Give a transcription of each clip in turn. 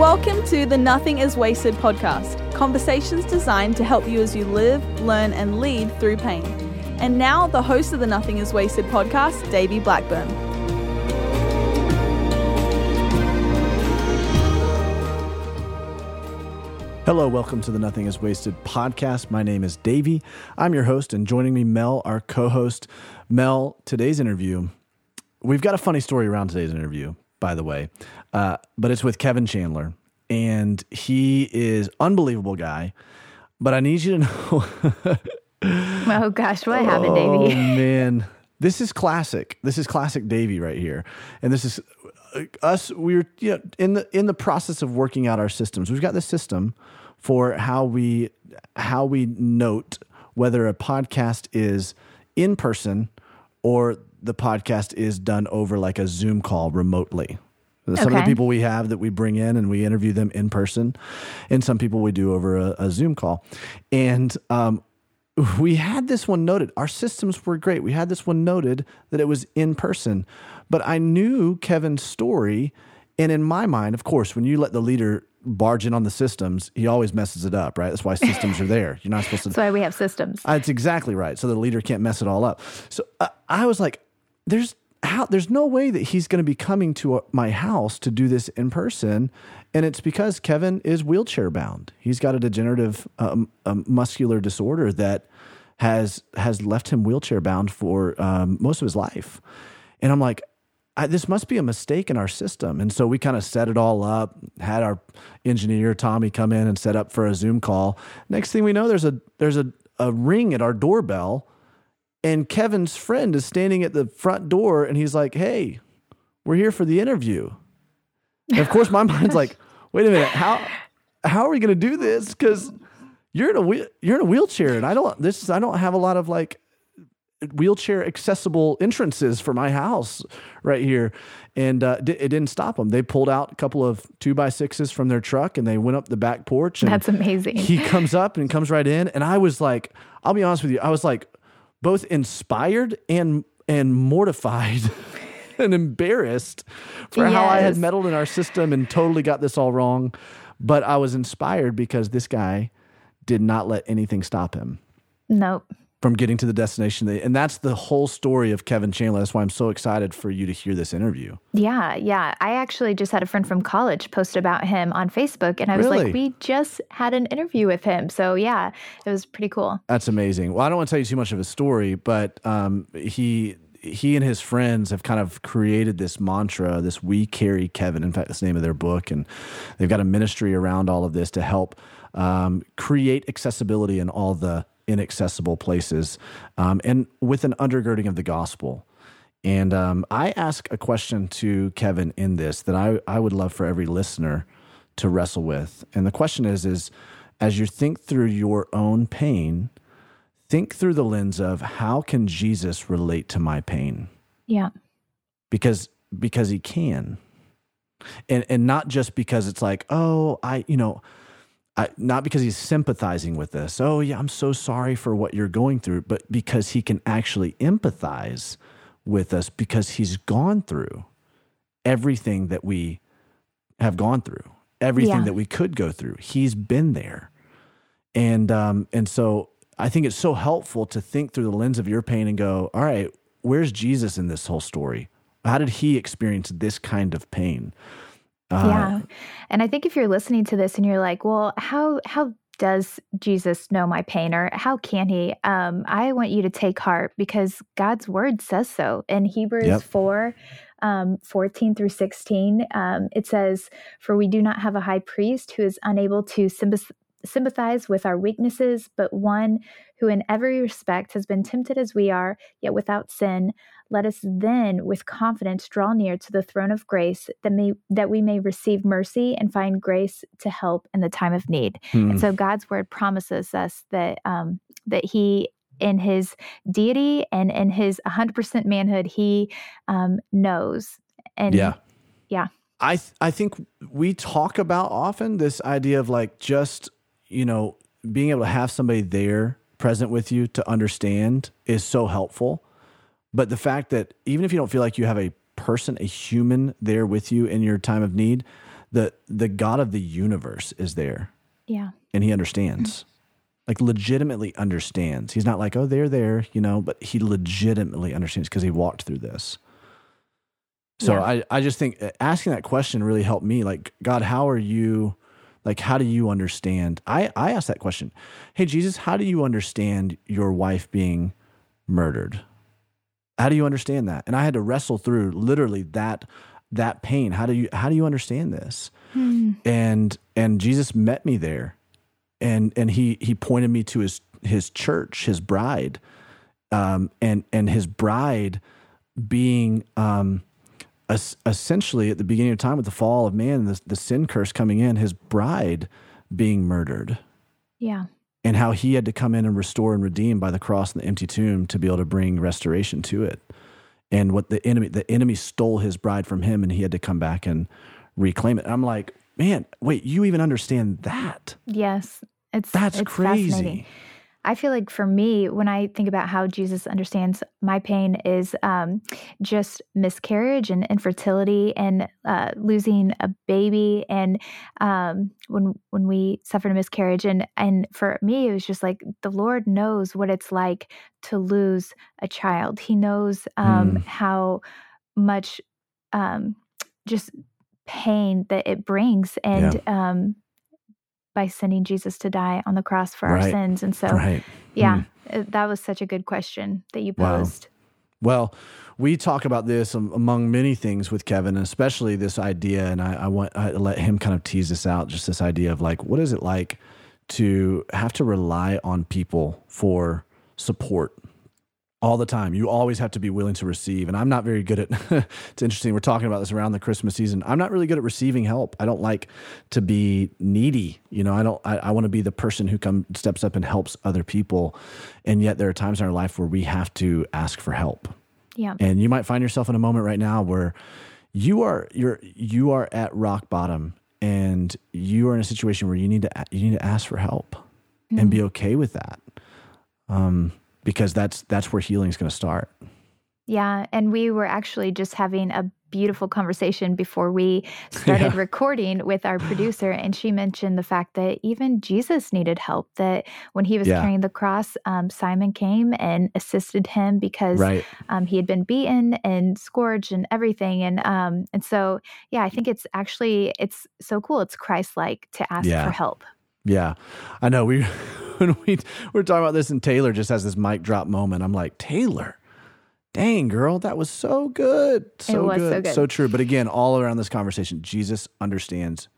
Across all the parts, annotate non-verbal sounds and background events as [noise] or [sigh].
Welcome to the Nothing is Wasted podcast, conversations designed to help you as you live, learn, and lead through pain. And now, the host of the Nothing is Wasted podcast, Davey Blackburn. Hello, welcome to the Nothing is Wasted podcast. My name is Davey. I'm your host, and joining me, Mel, our co host. Mel, today's interview, we've got a funny story around today's interview, by the way, uh, but it's with Kevan Chandler, and he is unbelievable guy. But I need you to [laughs] know. oh gosh, what happened, oh, Davey? man, this is classic. This is classic Davey right here, and this is uh, us. We're you know, in the in the process of working out our systems. We've got the system for how we how we note whether a podcast is in person or the podcast is done over like a Zoom call remotely. Some of the people we have that we bring in and we interview them in person, and some people we do over a, a Zoom call. And um, we had this one noted. Our systems were great. We had this one noted that it was in person, but I knew Kevan's story. And in my mind, of course, when you let the leader barge in on the systems, he always messes it up, right? That's why systems are there. You're not supposed to [laughs] That's why we have systems. that's exactly right. So the leader can't mess it all up. So uh, I was like, "There's how? There's no way that he's going to be coming to uh my house to do this in person." And it's because Kevan is wheelchair bound. He's got a degenerative um, muscular disorder that has has left him wheelchair bound for um, most of his life. And I'm like, I, this must be a mistake in our system. And so we kind of set it all up, had our engineer Tommy come in and set up for a Zoom call. Next thing we know, there's a there's a, a ring at our doorbell, and Kevan's friend is standing at the front door, and he's like, "Hey, we're here for the interview." And of course, my [laughs] mind's like, "Wait a minute, how how are we going to do this? Because you're in a wheel, you're in a wheelchair, and I don't this is, I don't have a lot of like wheelchair accessible entrances for my house right here. And uh, di- it didn't stop them. They pulled out a couple of two by sixes from their truck and they went up the back porch. And That's amazing. He comes up and comes right in. And I was like, I'll be honest with you, I was like both inspired and and mortified [laughs] and embarrassed for how I had meddled in our system and totally got this all wrong. But I was inspired because this guy did not let anything stop him nope. From getting to the destination. They, and that's the whole story of Kevan Chandler. That's why I'm so excited for you to hear this interview. Yeah, yeah. I actually just had a friend from college post about him on Facebook, and I was Really? like, we just had an interview with him. So yeah, it was pretty cool. That's amazing. Well, I don't want to tell you too much of his story, but um, he he and his friends have kind of created this mantra, this "We Carry Kevan." In fact, that's the name of their book, and they've got a ministry around all of this to help um, create accessibility in all the inaccessible places, um, and with an undergirding of the gospel. And um, I ask a question to Kevan in this that I, I would love for every listener to wrestle with. And the question is, is as you think through your own pain, think through the lens of how can Jesus relate to my pain? Yeah. Because because he can. And and not just because it's like, oh, I, you know, I, not because he's sympathizing with this. Oh, yeah, I'm so sorry for what you're going through, but because he can actually empathize with us because he's gone through everything that we have gone through, everything Yeah. that we could go through. He's been there. And um and so I think it's so helpful to think through the lens of your pain and go, all right, where's Jesus in this whole story? How did he experience this kind of pain? Uh, yeah. And I think if you're listening to this and you're like, well, how how does Jesus know my pain or how can he? Um, I want you to take heart because God's word says so. In Hebrews Yep. 4, um, 14 through 16, um, it says, For we do not have a high priest who is unable to sympath- sympathize with our weaknesses, but one who in every respect has been tempted as we are, yet without sin. Let us then with confidence draw near to the throne of grace that may that we may receive mercy and find grace to help in the time of need. hmm. And so God's word promises us that um, that He, in His deity and in His 100% manhood, He um, knows. And yeah. yeah. I th- I think we talk about often this idea of like just, you know, being able to have somebody there present with you to understand is so helpful. But the fact that even if you don't feel like you have a person, a human there with you in your time of need, the the God of the universe is there Yeah. and he understands. Like legitimately understands. He's not like, oh, they're there, you know, but he legitimately understands because he walked through this. So Yeah. I, I just think uh, asking that question really helped me. Like, God, how are you like how do you understand? I, I asked that question. Hey Jesus, how do you understand your wife being murdered? How do you understand that? And I had to wrestle through literally that that pain. How do you how do you understand this? And and Jesus met me there. And and he he pointed me to his his church, his bride. Um and and his bride being um es- essentially at the beginning of time with the fall of man, the, the sin curse coming in, his bride being murdered Yeah. And how he had to come in and restore and redeem by the cross and the empty tomb to be able to bring restoration to it. And what the enemy, the enemy stole his bride from him and he had to come back and reclaim it. And I'm like, man, wait, you even understand that? Yes. It's That's it's crazy. I feel like for me, when I think about how Jesus understands my pain, is um, just miscarriage and infertility and uh, losing a baby, and um, when when we suffered a miscarriage, and and for me, it was just like the Lord knows what it's like to lose a child. He knows um, Mm. how much um, just pain that it brings, and um, by sending Jesus to die on the cross for our sins. And so, Right. yeah, uh, that was such a good question that you Wow. posed. Well, we talk about this among many things with Kevan, especially this idea. And I, I want I let him kind of tease this out. Just this idea of like, what is it like to have to rely on people for support all the time? You always have to be willing to receive. And I'm not very good at. [laughs] it's interesting. We're talking about this around the Christmas season. I'm not really good at receiving help. I don't like to be needy. You know, I don't. I, I want to be the person who comes steps up and helps other people. And yet, there are times in our life where we have to ask for help Yeah. and you might find yourself in a moment right now where you are you're you are at rock bottom and you are in a situation where you need to you need to ask for help and be okay with that um because that's that's where healing is going to start Yeah. And we were actually just having a beautiful conversation before we started [laughs] Yeah. recording with our producer. And she mentioned the fact that even Jesus needed help, that when he was Yeah. carrying the cross, um, Simon came and assisted him because right um, he had been beaten and scourged and everything. And, um, and so, yeah, I think it's actually, it's so cool. It's Christ-like to ask Yeah. for help. yeah i know we [laughs] when we were talking about this and taylor just has this mic drop moment i'm like taylor dang girl that was so good so was so good good. so true but again all around this conversation jesus understands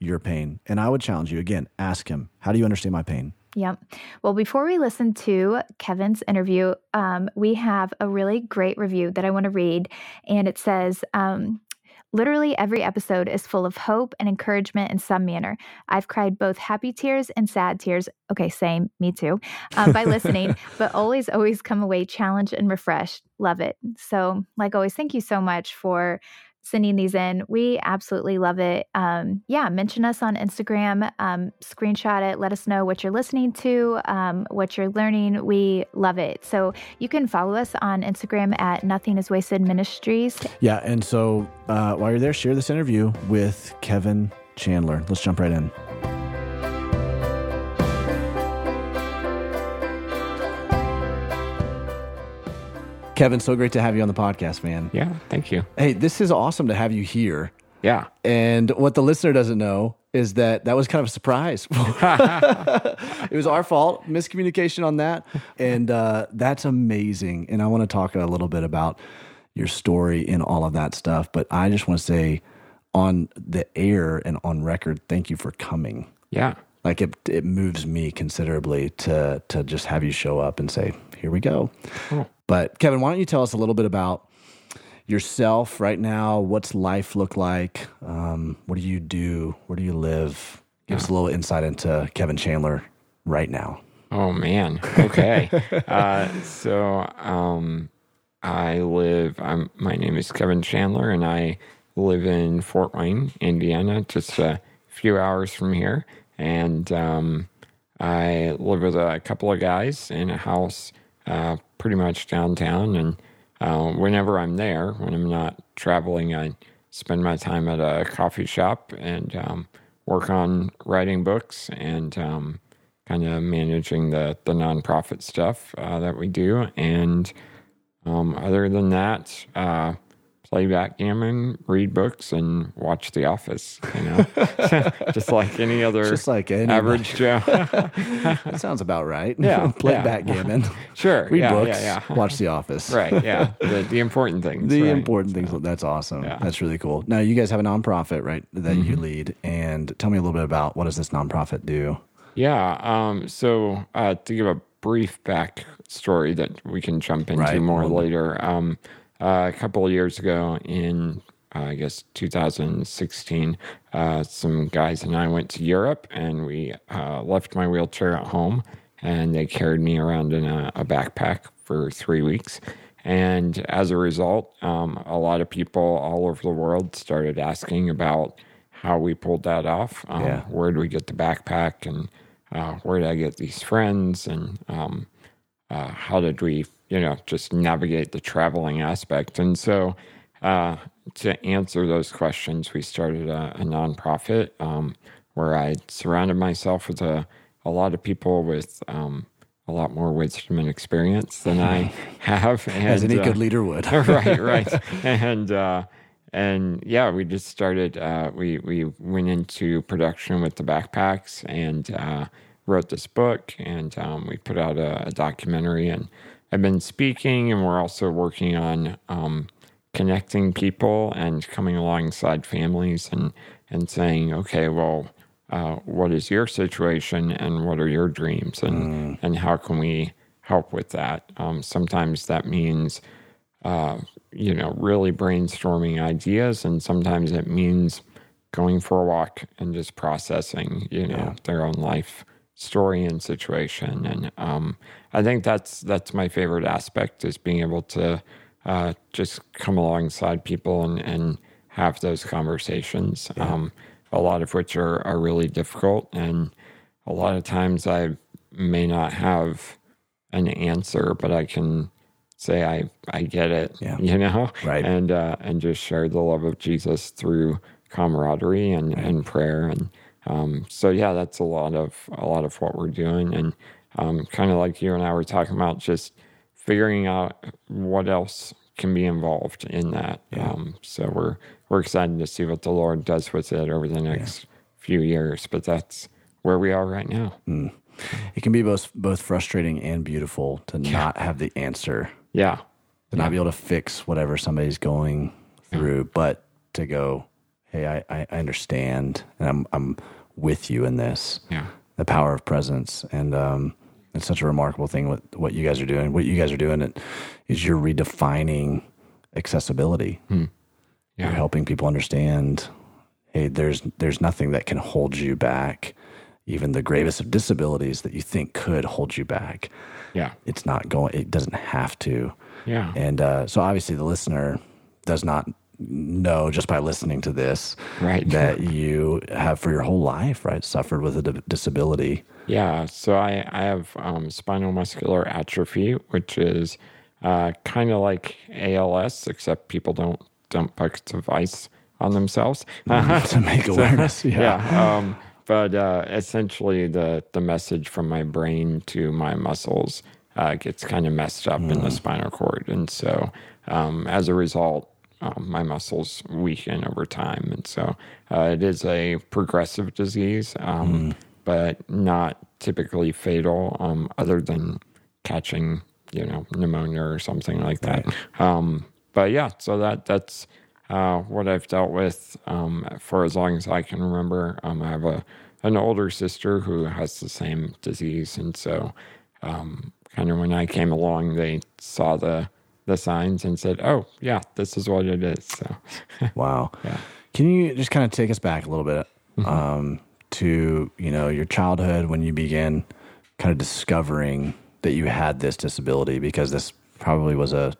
your pain and i would challenge you again ask him how do you understand my pain Yep. Well, before we listen to Kevan's interview, um, we have a really great review that I want to read. And it says, um, Literally every episode is full of hope and encouragement in some manner. I've cried both happy tears and sad tears. Okay, same, me too, um, by listening, [laughs] but always, always come away challenged and refreshed. Love it. So, like always, thank you so much for sending these in. We absolutely love it. Um, yeah, mention us on Instagram, um, screenshot it, let us know what you're listening to, um, what you're learning. We love it. So you can follow us on Instagram at Nothing is Wasted Ministries. Yeah, and so uh, while you're there, share this interview with Kevan Chandler. Let's jump right in. Kevan, so great to have you on the podcast, man. Yeah, thank you. Hey, this is awesome to have you here. Yeah. And what the listener doesn't know is that that was kind of a surprise. [laughs] it was our fault, miscommunication on that. And uh, that's amazing. And I want to talk a little bit about your story and all of that stuff. But I just want to say on the air and on record, thank you for coming. Yeah. Like it, it moves me considerably to to just have you show up and say, "Here we go." But Kevan, why don't you tell us a little bit about yourself right now? What's life look like? Um, what do you do? Where do you live? Give us a little insight into Kevan Chandler right now. Oh man. Okay. [laughs] uh, so um, I live. I'm. My name is Kevan Chandler, and I live in Fort Wayne, Indiana, just a few hours from here. And um, I live with a couple of guys in a house, uh, pretty much downtown. And uh, whenever I'm there, when I'm not traveling, I spend my time at a coffee shop and um, work on writing books and um, kind of managing the the nonprofit stuff uh, that we do. And um, other than that, uh, play backgammon, read books, and watch The Office. You know, [laughs] just like any other Just like any average [laughs] Joe. That sounds about right. Yeah, [laughs] Play yeah. backgammon. sure. Read yeah, books. yeah. Watch The Office. right. Yeah. The, the important things. The right. important things. That's awesome. That's really cool. Now you guys have a nonprofit, right? That you Mm-hmm. lead, and tell me a little bit about what does this nonprofit do? Yeah. Um, so uh, to give a brief back story that we can jump into Right. more later. Um, a couple of years ago, in uh, I guess 2016, uh, some guys and I went to Europe, and we uh, left my wheelchair at home, and they carried me around in a, a backpack for three weeks. And as a result, um, a lot of people all over the world started asking about how we pulled that off. Um, Yeah. Where did we get the backpack? And uh, where did I get these friends? And um, uh, how did we, you know, just navigate the traveling aspect? And so, uh, to answer those questions, we started a, a nonprofit um, where I surrounded myself with a, a lot of people with um, a lot more wisdom and experience than I [laughs] have. And, As any uh, good leader would. [laughs] [laughs] right, right. And uh, and yeah, we just started. Uh, we we went into production with the backpacks and uh, wrote this book, and um, we put out a, a documentary. And I've been speaking, and we're also working on um, connecting people and coming alongside families and and saying, okay, well. Uh, what is your situation and what are your dreams and and how can we help with that um, sometimes that means uh, you know, really brainstorming ideas. And sometimes it means going for a walk and just processing, you know, their own life story and situation. And um, I think that's that's my favorite aspect is being able to uh, just come alongside people and, and have those conversations. Um, a lot of which are, are really difficult. And a lot of times I may not have an answer, but I can say I I get it. Yeah. [laughs] You know? Right. And uh and just share the love of Jesus through camaraderie and, and prayer and um so yeah, that's a lot of a lot of what we're doing and um kind of like you and I were talking about just figuring out what else can be involved in that. Um so we're we're excited to see what the Lord does with it over the next few years, but that's where we are right now. It can be both both frustrating and beautiful to not have the answer, Yeah. to not be able to fix whatever somebody's going through, but to go, hey, I, I I understand, and I'm I'm with you in this. Yeah. The power of presence, and um, it's such a remarkable thing what what you guys are doing. What you guys are doing it is you're redefining accessibility. Yeah. You're helping people understand, hey, there's there's nothing that can hold you back. Even the gravest of disabilities that you think could hold you back, Yeah. it's not going. It doesn't have to. Yeah. And uh, so, obviously, the listener does not know just by listening to this Right. that [laughs] you have for your whole life, right, suffered with a disability. Yeah, so I, I have um, spinal muscular atrophy, which is uh, kind of like ALS, except people don't dump buckets of ice on themselves. [laughs] to make awareness. [laughs] Yeah. yeah. Um, but uh, essentially, the, the message from my brain to my muscles uh, gets kind of messed up in the spinal cord. And so, um, as a result, um, my muscles weaken over time. And so, uh, it is a progressive disease, um, but not typically fatal, um, other than catching, you know, pneumonia or something like that. Um, but yeah, so that that's uh, what I've dealt with um, for as long as I can remember. Um, I have a an older sister who has the same disease, and so um, kind of when I came along, they saw the the signs and said, "Oh, yeah, this is what it is." So [laughs] Wow. Yeah. Can you just kind of take us back a little bit um, to you know your childhood when you began kind of discovering that you had this disability because this probably was a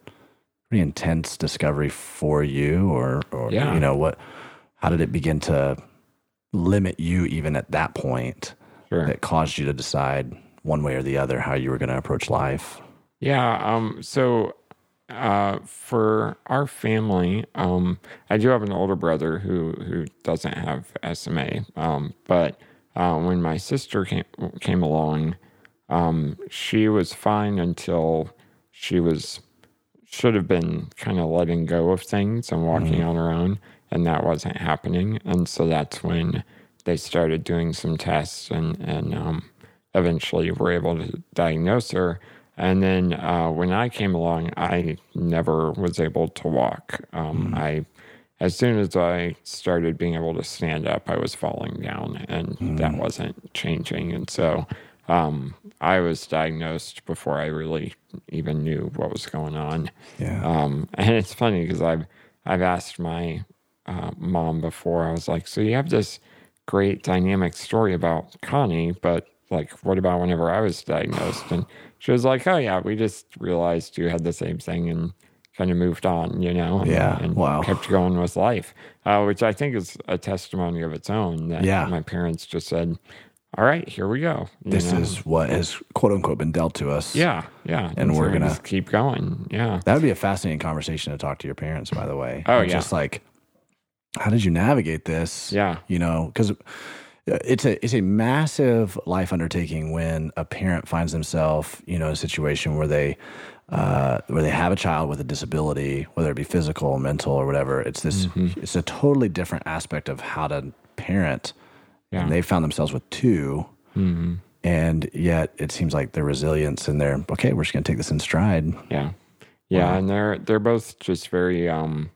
pretty intense discovery for you or or Yeah. you know what how did it begin to limit you even at that point Sure. that caused you to decide one way or the other how you were going to approach life Yeah. Um, so uh, for our family, um, I do have an older brother who who doesn't have SMA. Um, but uh, when my sister came came along, um, she was fine until she was should have been kind of letting go of things and walking on her own, and that wasn't happening. And so that's when they started doing some tests and and um, eventually were able to diagnose her. And then uh, when I came along, I never was able to walk. Um, I, as soon as I started being able to stand up, I was falling down, and that wasn't changing. And so um, I was diagnosed before I really even knew what was going on. Yeah. Um, and it's funny because I've I've asked my uh, mom before. I was like, "So you have this great dynamic story about Connie, but like, what about whenever I was diagnosed?" And she was like, "Oh yeah, we just realized you had the same thing and kind of moved on, you know, and, Yeah, and wow. kept going with life, uh, which I think is a testimony of its own. That Yeah. my parents just said." All right, here we go. this know? is what has quote unquote been dealt to us. yeah, yeah, and so we're we gonna- just keep going. Yeah, That would be a fascinating conversation to talk to your parents, by the way. Oh, yeah. Just like, how did you navigate this? Yeah. You know, because it's a it's a massive life undertaking when a parent finds themselves, you know, in a situation where they uh, where they have a child with a disability, whether it be physical, mental, or whatever. It's this. Mm-hmm. It's a totally different aspect of how to parent. Yeah. Mm-hmm. And they found themselves with 2 and yet it seems like their resilience and their okay, we're just going to take this in stride. Yeah. Yeah, and they're they're both just very um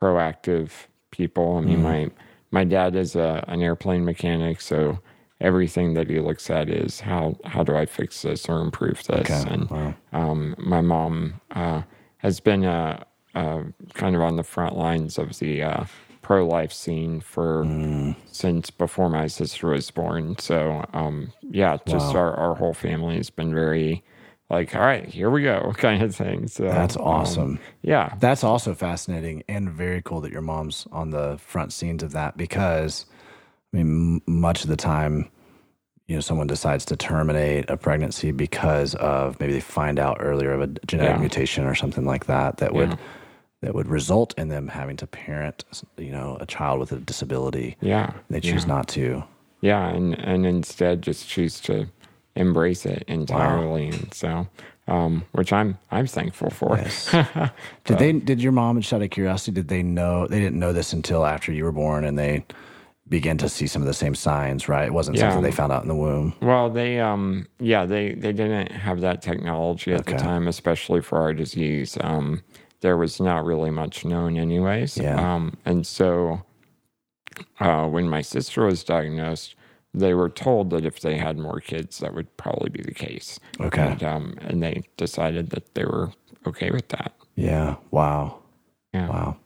proactive people. I mean, my my dad is a, an airplane mechanic, so everything that he looks at is how how do I fix this or improve this? Okay, And wow. um, my mom uh, has been uh, uh, kind of on the front lines of the uh, pro life scene for since before my sister was born. So um, yeah, just Wow. our our whole family has been very like, all right, here we go, [laughs] kind of thing. So That's um, awesome. yeah, That's also fascinating and very cool that your mom's on the front scenes of that because, I mean, m- much of the time, you know, someone decides to terminate a pregnancy because of maybe they find out earlier of a genetic Yeah. mutation or something like that that would Yeah. that would result in them having to parent, you know, a child with a disability. yeah, They choose yeah. not to. Yeah, and and instead just choose to embrace it entirely, and so um, which I'm I'm thankful for. Yes. [laughs] Did they? Did your mom, just out of curiosity, did they know? They didn't know this until after you were born, and they began to see some of the same signs, right? It wasn't Yeah. something they found out in the womb. Well, they um yeah they they didn't have that technology at the time, especially for our disease. Um, there was not really much known, anyways. Yeah. Um, and so uh, when my sister was diagnosed, they were told that if they had more kids, that would probably be the case. Okay. And um, and they decided that they were okay with that. Yeah. Wow. Yeah. Wow.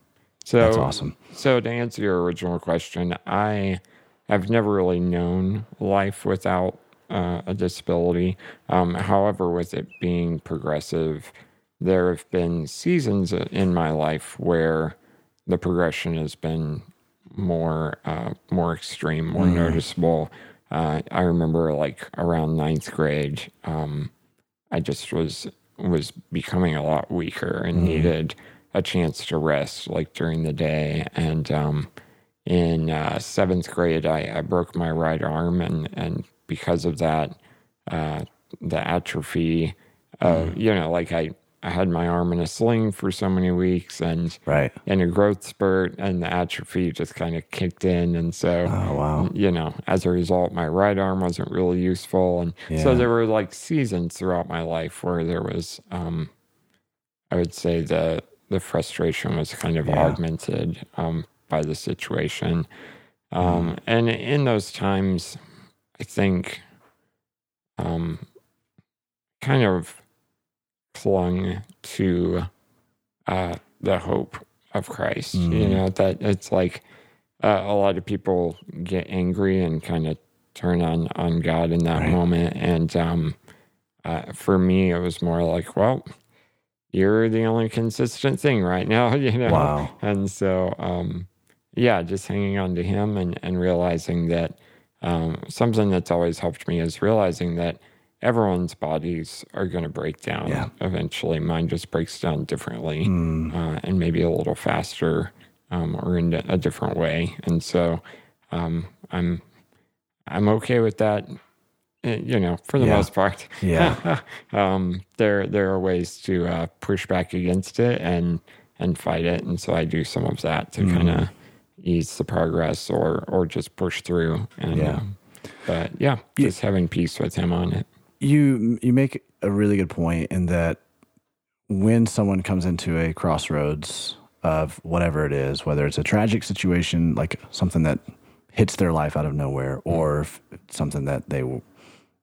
So That's awesome. So to answer your original question, I have never really known life without uh, a disability. Um, however, with it being progressive, there have been seasons in my life where the progression has been more uh, more extreme, more noticeable. Uh, I remember like around ninth grade, um, I just was was becoming a lot weaker and needed a chance to rest, like during the day. And um, in uh, seventh grade, I, I broke my right arm, and and because of that, uh, the atrophy, of you know, like I I had my arm in a sling for so many weeks, and Right. in a growth spurt, and the atrophy just kind of kicked in, and so Oh wow. you know, as a result, my right arm wasn't really useful. And Yeah. so there were like seasons throughout my life where there was, um, I would say the, the frustration was kind of Yeah. augmented, um, by the situation. Um, and in those times, I think, um, kind of clung to, uh, the hope of Christ, you Mm. know, that it's like, uh, a lot of people get angry and kind of turn on on God in that Right. moment. And um, uh, for me, it was more like, well, you're the only consistent thing right now, [laughs] you know. Wow. And so, um, yeah, just hanging on to Him and and realizing that um, something that's always helped me is realizing that everyone's bodies are going to break down Yeah. eventually. Mine just breaks down differently Mm. uh, and maybe a little faster um, or in a different way. And so um, I'm I'm okay with that. eh, You know, for the Yeah. most part. Yeah. [laughs] um, there there are ways to uh, push back against it and and fight it, and so I do some of that to kind Mm. of ease the progress or or just push through. And, Yeah. um, but yeah, just having peace with him on it. You you make a really good point in that when someone comes into a crossroads of whatever it is, whether it's a tragic situation like something that hits their life out of nowhere, or something that they you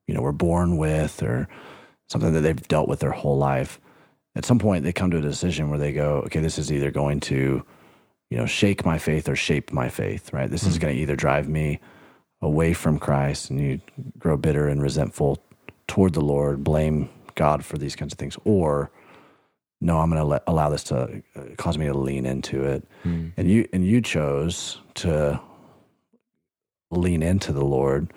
know were born with, or something that they've dealt with their whole life, at some point they come to a decision where they go, okay, this is either going to you know shake my faith or shape my faith, right? This is hmm. going to either drive me away from Christ and you grow bitter and resentful toward the Lord, blame God for these kinds of things, or no, I'm going to allow this to uh, cause me to lean into it. And you and you chose to lean into the Lord.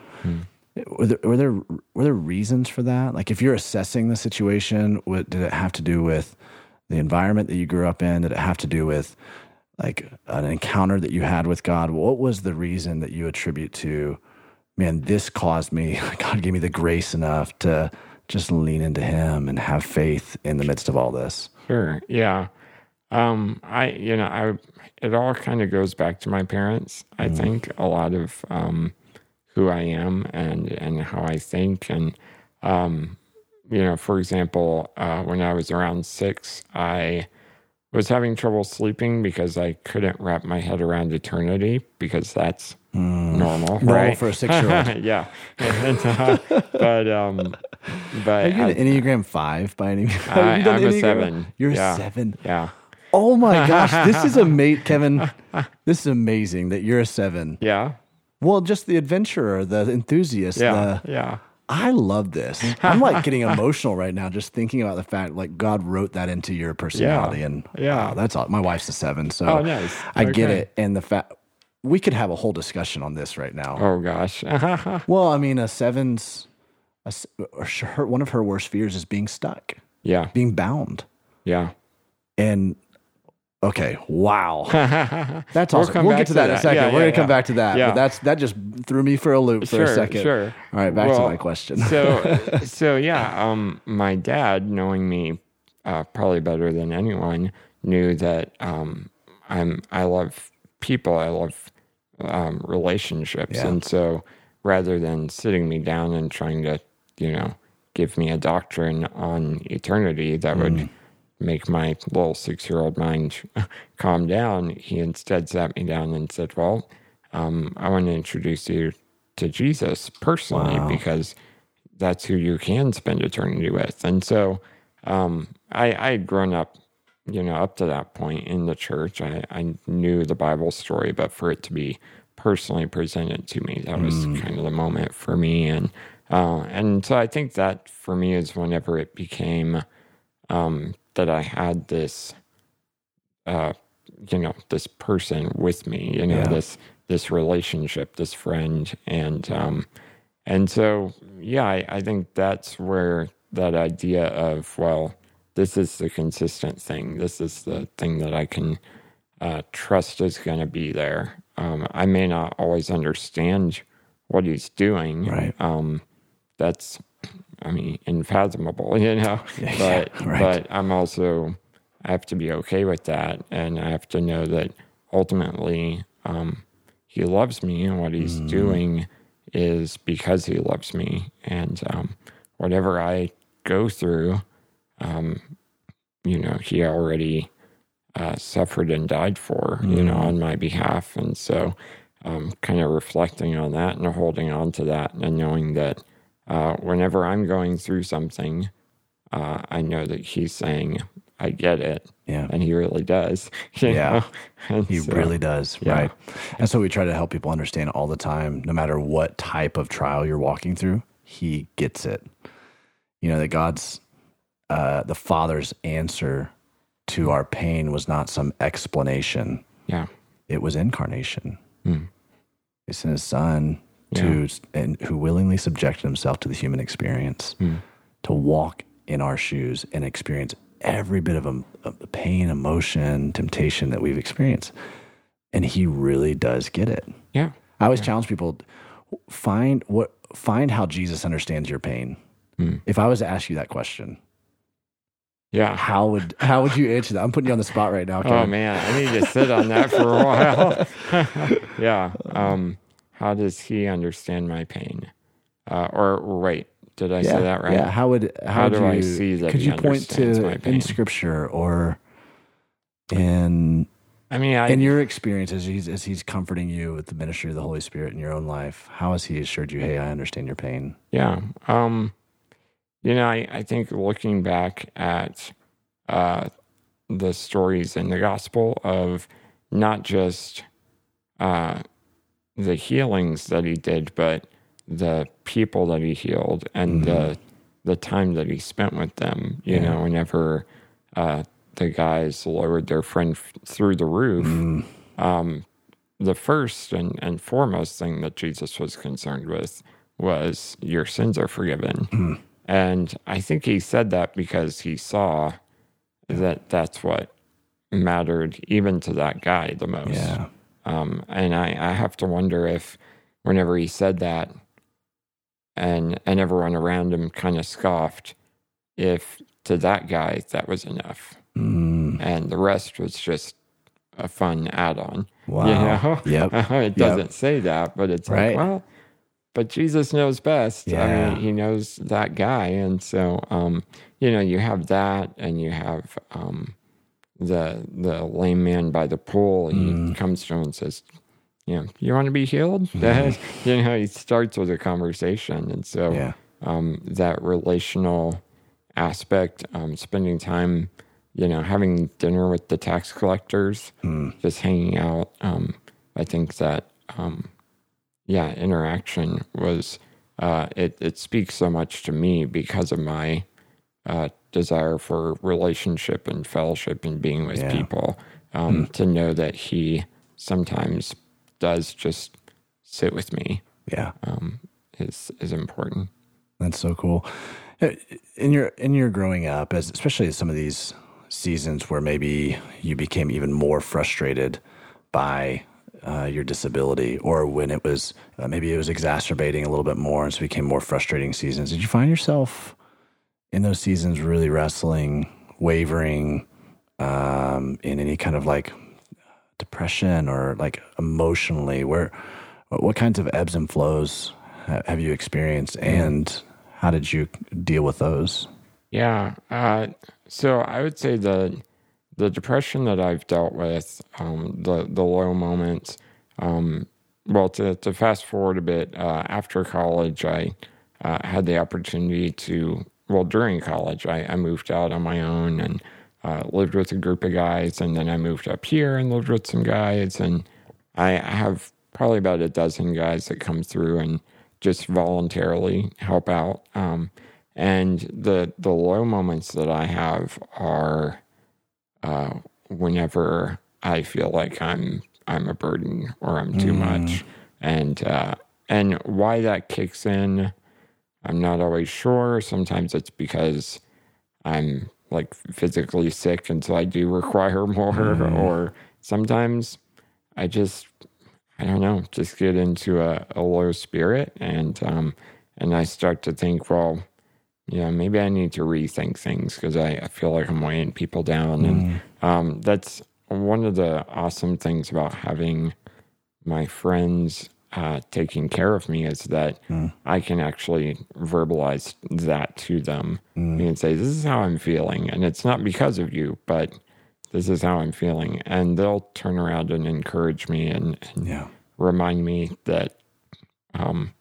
Were there, were there were there reasons for that? Like, if you're assessing the situation, what did it have to do with the environment that you grew up in? Did it have to do with like an encounter that you had with God? What was the reason that you attribute to, man, this caused me, [laughs] God gave me the grace enough to just lean into Him and have faith in the midst of all this? Sure. Yeah. Um, I, you know, I, it all kind of goes back to my parents. I think a lot of, um, who I am and, and how I think. And, um, you know, for example, uh, when I was around six, I was having trouble sleeping because I couldn't wrap my head around eternity because that's normal, Normal right? for a six-year-old. [laughs] yeah. And, [laughs] uh, but, um, but Are you an Enneagram five by any? [laughs] have I- you done I'm a Enneagram? seven. You're Yeah. a seven. yeah. Oh my gosh, this is amazing, Kevan. This is amazing that you're a seven. Yeah. Well, just the adventurer, the enthusiast. Yeah. The, yeah. I love this. I'm like getting emotional right now just thinking about the fact like God wrote that into your personality, and Yeah. wow, that's all. My wife's a seven, so Oh, nice. I get it. And the fact we could have a whole discussion on this right now. Oh gosh. [laughs] Well, I mean, a seven's a her, one of her worst fears is being stuck, yeah. being bound, Yeah. and okay, wow. [laughs] That's We'll awesome. come We'll back get to to that in a second. Yeah, We're yeah, gonna come back to that. Yeah. But that's that just threw me for a loop for Sure, a second. sure. All right, back to my question. so [laughs] so yeah, um my dad, knowing me uh probably better than anyone, knew that um I'm I love people, I love um relationships. Yeah. And so rather than sitting me down and trying to, you know, give me a doctrine on eternity that Mm. would make my little six year old mind [laughs] calm down, he instead sat me down and said, Well, um, I want to introduce you to Jesus personally Wow. because that's who you can spend eternity with. And so um, I, I had grown up, you know, up to that point in the church. I, I knew the Bible story, but for it to be personally presented to me, that was kind of the moment for me. And uh, and so I think that for me is whenever it became um, that I had this, uh, you know, this person with me, you know, Yeah. this this relationship, this friend, and um, and so yeah, I, I think that's where that idea of well, this is the consistent thing. This is the thing that I can uh, trust is going to be there. Um, I may not always understand what he's doing. Right. Um, that's, I mean, unfathomable, [laughs] you know. Yeah, but right. but I'm also I have to be okay with that, and I have to know that ultimately um, he loves me, and what he's doing is because he loves me, and um, whatever I go through, um, you know, he already uh, suffered and died for, you know, on my behalf, and so um, kind of reflecting on that and holding on to that, and knowing that uh, whenever I'm going through something, uh, I know that he's saying, I get it. Yeah. And he really does. [laughs] Yeah. And He so- really does, yeah. right? And so we try to help people understand all the time, no matter what type of trial you're walking through, he gets it. You know, that God's, uh, the Father's answer to our pain was not some explanation, Yeah. it was incarnation. Hmm. He sent his son to and who willingly subjected himself to the human experience to walk in our shoes and experience every bit of, em- of pain, emotion, temptation that we've experienced. And he really does get it. Yeah. I always challenge people find what find how Jesus understands your pain. If I was to ask you that question, Yeah. how would how would you answer that? I'm putting you on the spot right now. Oh man, I need to sit on that for a while. [laughs] yeah. Um, how does he understand my pain? Uh, or, or wait, did I yeah, say that right? Yeah. How would how, How do you, I see that Could you point to in scripture or in I mean, I in your experience as he's as he's comforting you with the ministry of the Holy Spirit in your own life? How has he assured you, "Hey, I understand your pain"? Yeah. Um, you know, I, I think looking back at uh, the stories in the gospel of not just uh, the healings that he did, but the people that he healed and the the time that he spent with them. You know, whenever uh, the guys lowered their friend f- through the roof, um, the first and, and foremost thing that Jesus was concerned with was your sins are forgiven. And I think he said that because he saw that that's what mattered even to that guy the most. Yeah. Um, and I, I have to wonder if whenever he said that and and everyone around him kind of scoffed, if to that guy that was enough. Mm, And the rest was just a fun add on. wow. You know? Yep. [laughs] it doesn't say that, but it's Right. like, well, but Jesus knows best. I mean, he knows that guy. And so, um, you know, you have that and you have um, the the lame man by the pool. He Mm. comes to him and says, you know, you want to be healed? [laughs] you know, he starts with a conversation. And so Yeah. um, that relational aspect, um, spending time, you know, having dinner with the tax collectors, just hanging out. Um, I think that, um, yeah, interaction was, uh, it, it speaks so much to me because of my uh, desire for relationship and fellowship and being with Yeah. people, um, to know that he sometimes does just sit with me Yeah. um, is, is important. That's so cool. Uh, In your in your growing up, as especially as some of these seasons where maybe you became even more frustrated by uh, your disability, or when it was uh, maybe it was exacerbating a little bit more, and so became more frustrating seasons. Did you find yourself in those seasons really wrestling, wavering, um, in any kind of like depression or like emotionally? Where what, kinds of ebbs and flows have you experienced, and how did you deal with those? Yeah. Uh, so I would say the the depression that I've dealt with, um, the the low moments. Um, well, to to fast forward a bit, uh, after college, I uh, had the opportunity to. Well, during college, I, I moved out on my own and uh, lived with a group of guys, and then I moved up here and lived with some guys, and I have probably about a dozen guys that come through and just voluntarily help out. Um, and the the low moments that I have are uh, whenever I feel like I'm I'm a burden or I'm too much, and uh, and why that kicks in, I'm not always sure. Sometimes it's because I'm like physically sick, and so I do require [laughs] more, or sometimes I just I don't know, just get into a, a low spirit and um and I start to think, well, yeah, maybe I need to rethink things because I, I feel like I'm weighing people down. And um, that's one of the awesome things about having my friends uh, taking care of me is that I can actually verbalize that to them and say, This is how I'm feeling. And it's not because of you, but this is how I'm feeling. And they'll turn around and encourage me and, and Yeah. remind me that um,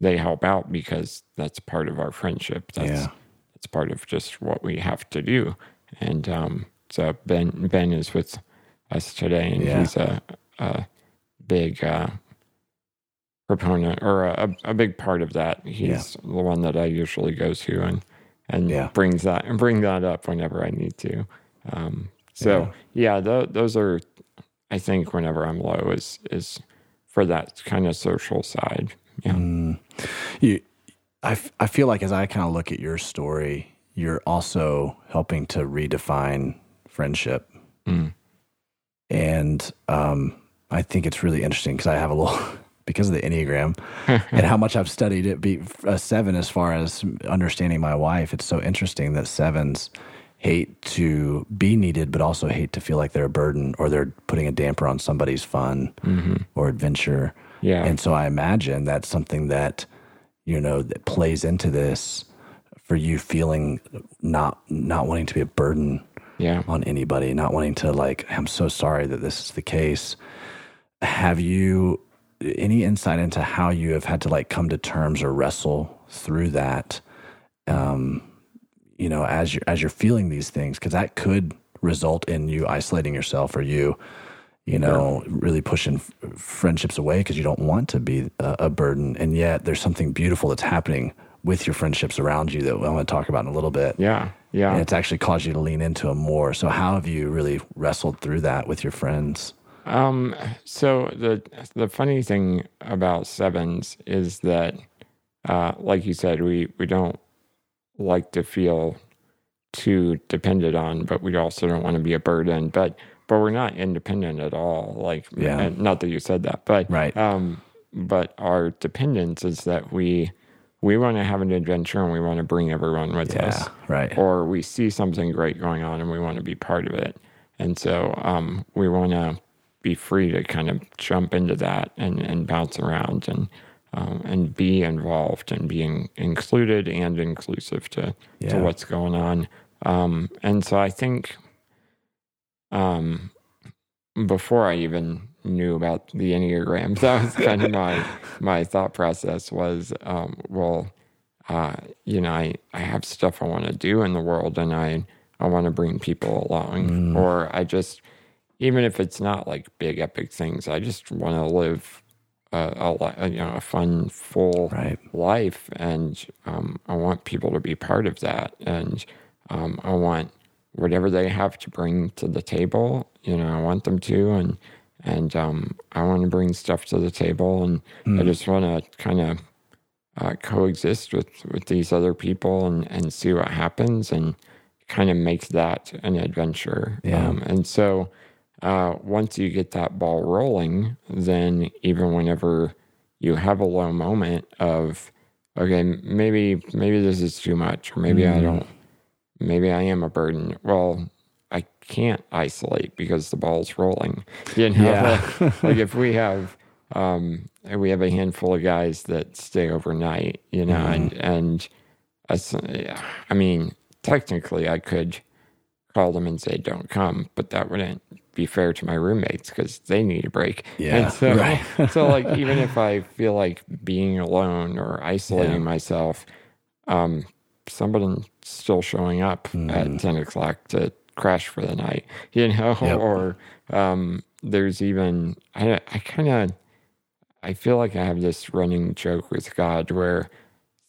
they help out because that's part of our friendship. That's Yeah. that's part of just what we have to do. And um, so Ben Ben is with us today, and Yeah. he's a, a big uh, proponent or a, a big part of that. He's the one that I usually go to and and Yeah. brings that and bring that up whenever I need to. Um, so yeah, tho- those are I think whenever I'm low is is for that kind of social side Yeah. You, I, I feel like as I kind of look at your story, you're also helping to redefine friendship. Mm. And um, I think it's really interesting because I have a little, [laughs] because of the Enneagram [laughs] and how much I've studied it, be a seven as far as understanding my wife. It's so interesting that sevens hate to be needed, but also hate to feel like they're a burden or they're putting a damper on somebody's fun or adventure. Yeah. And so I imagine that's something that, you know, that plays into this for you feeling not not wanting to be a burden Yeah. on anybody, not wanting to like, I'm so sorry that this is the case. Have you any insight into how you have had to like come to terms or wrestle through that? Um, you know, as you're as you're feeling these things, because that could result in you isolating yourself or you, you know, really pushing f- friendships away because you don't want to be a, a burden, and yet there's something beautiful that's happening with your friendships around you that I want to talk about in a little bit Yeah. Yeah. and it's actually caused you to lean into them more. So how have you really wrestled through that with your friends? Um, so the the funny thing about sevens is that, uh, like you said, we we don't like to feel too dependent on, but we also don't want to be a burden. But but we're not independent at all. Like, Yeah. not that you said that, but Right. Um, but our dependence is that we we want to have an adventure and we want to bring everyone with Yeah, us right. or we see something great going on and we want to be part of it. And so um, we want to be free to kind of jump into that and, and bounce around and um, and be involved and being included and inclusive to, Yeah. to what's going on. Um, and so I think um, before I even knew about the Enneagram, [laughs] that was kind of my my thought process was, um, well, uh, you know, I, I have stuff I want to do in the world and I, I want to bring people along. Or I just, even if it's not like big epic things, I just want to live a, a, you know, a fun, full Right. life. And um, I want people to be part of that. And um, I want whatever they have to bring to the table, you know, I want them to. And, and um, I want to bring stuff to the table. And I just want to kind of uh, coexist with, with these other people and, and see what happens and kind of make that an adventure. Yeah. Um, and so uh, once you get that ball rolling, then even whenever you have a low moment of, okay, maybe maybe this is too much, or maybe I don't, maybe I am a burden. Well, I can't isolate because the ball's rolling. [laughs] You know, Yeah. like, [laughs] like if we have um, we have a handful of guys that stay overnight, you know, and and as- I mean, technically, I could call them and say, "Don't come," but that wouldn't be fair to my roommates because they need a break. Yeah, and so, right. [laughs] so like even if I feel like being alone or isolating Yeah. myself, um, somebody's still showing up Mm. at ten o'clock to crash for the night, you know, [laughs] Yep. or um, there's even I I kind of I feel like I have this running joke with God where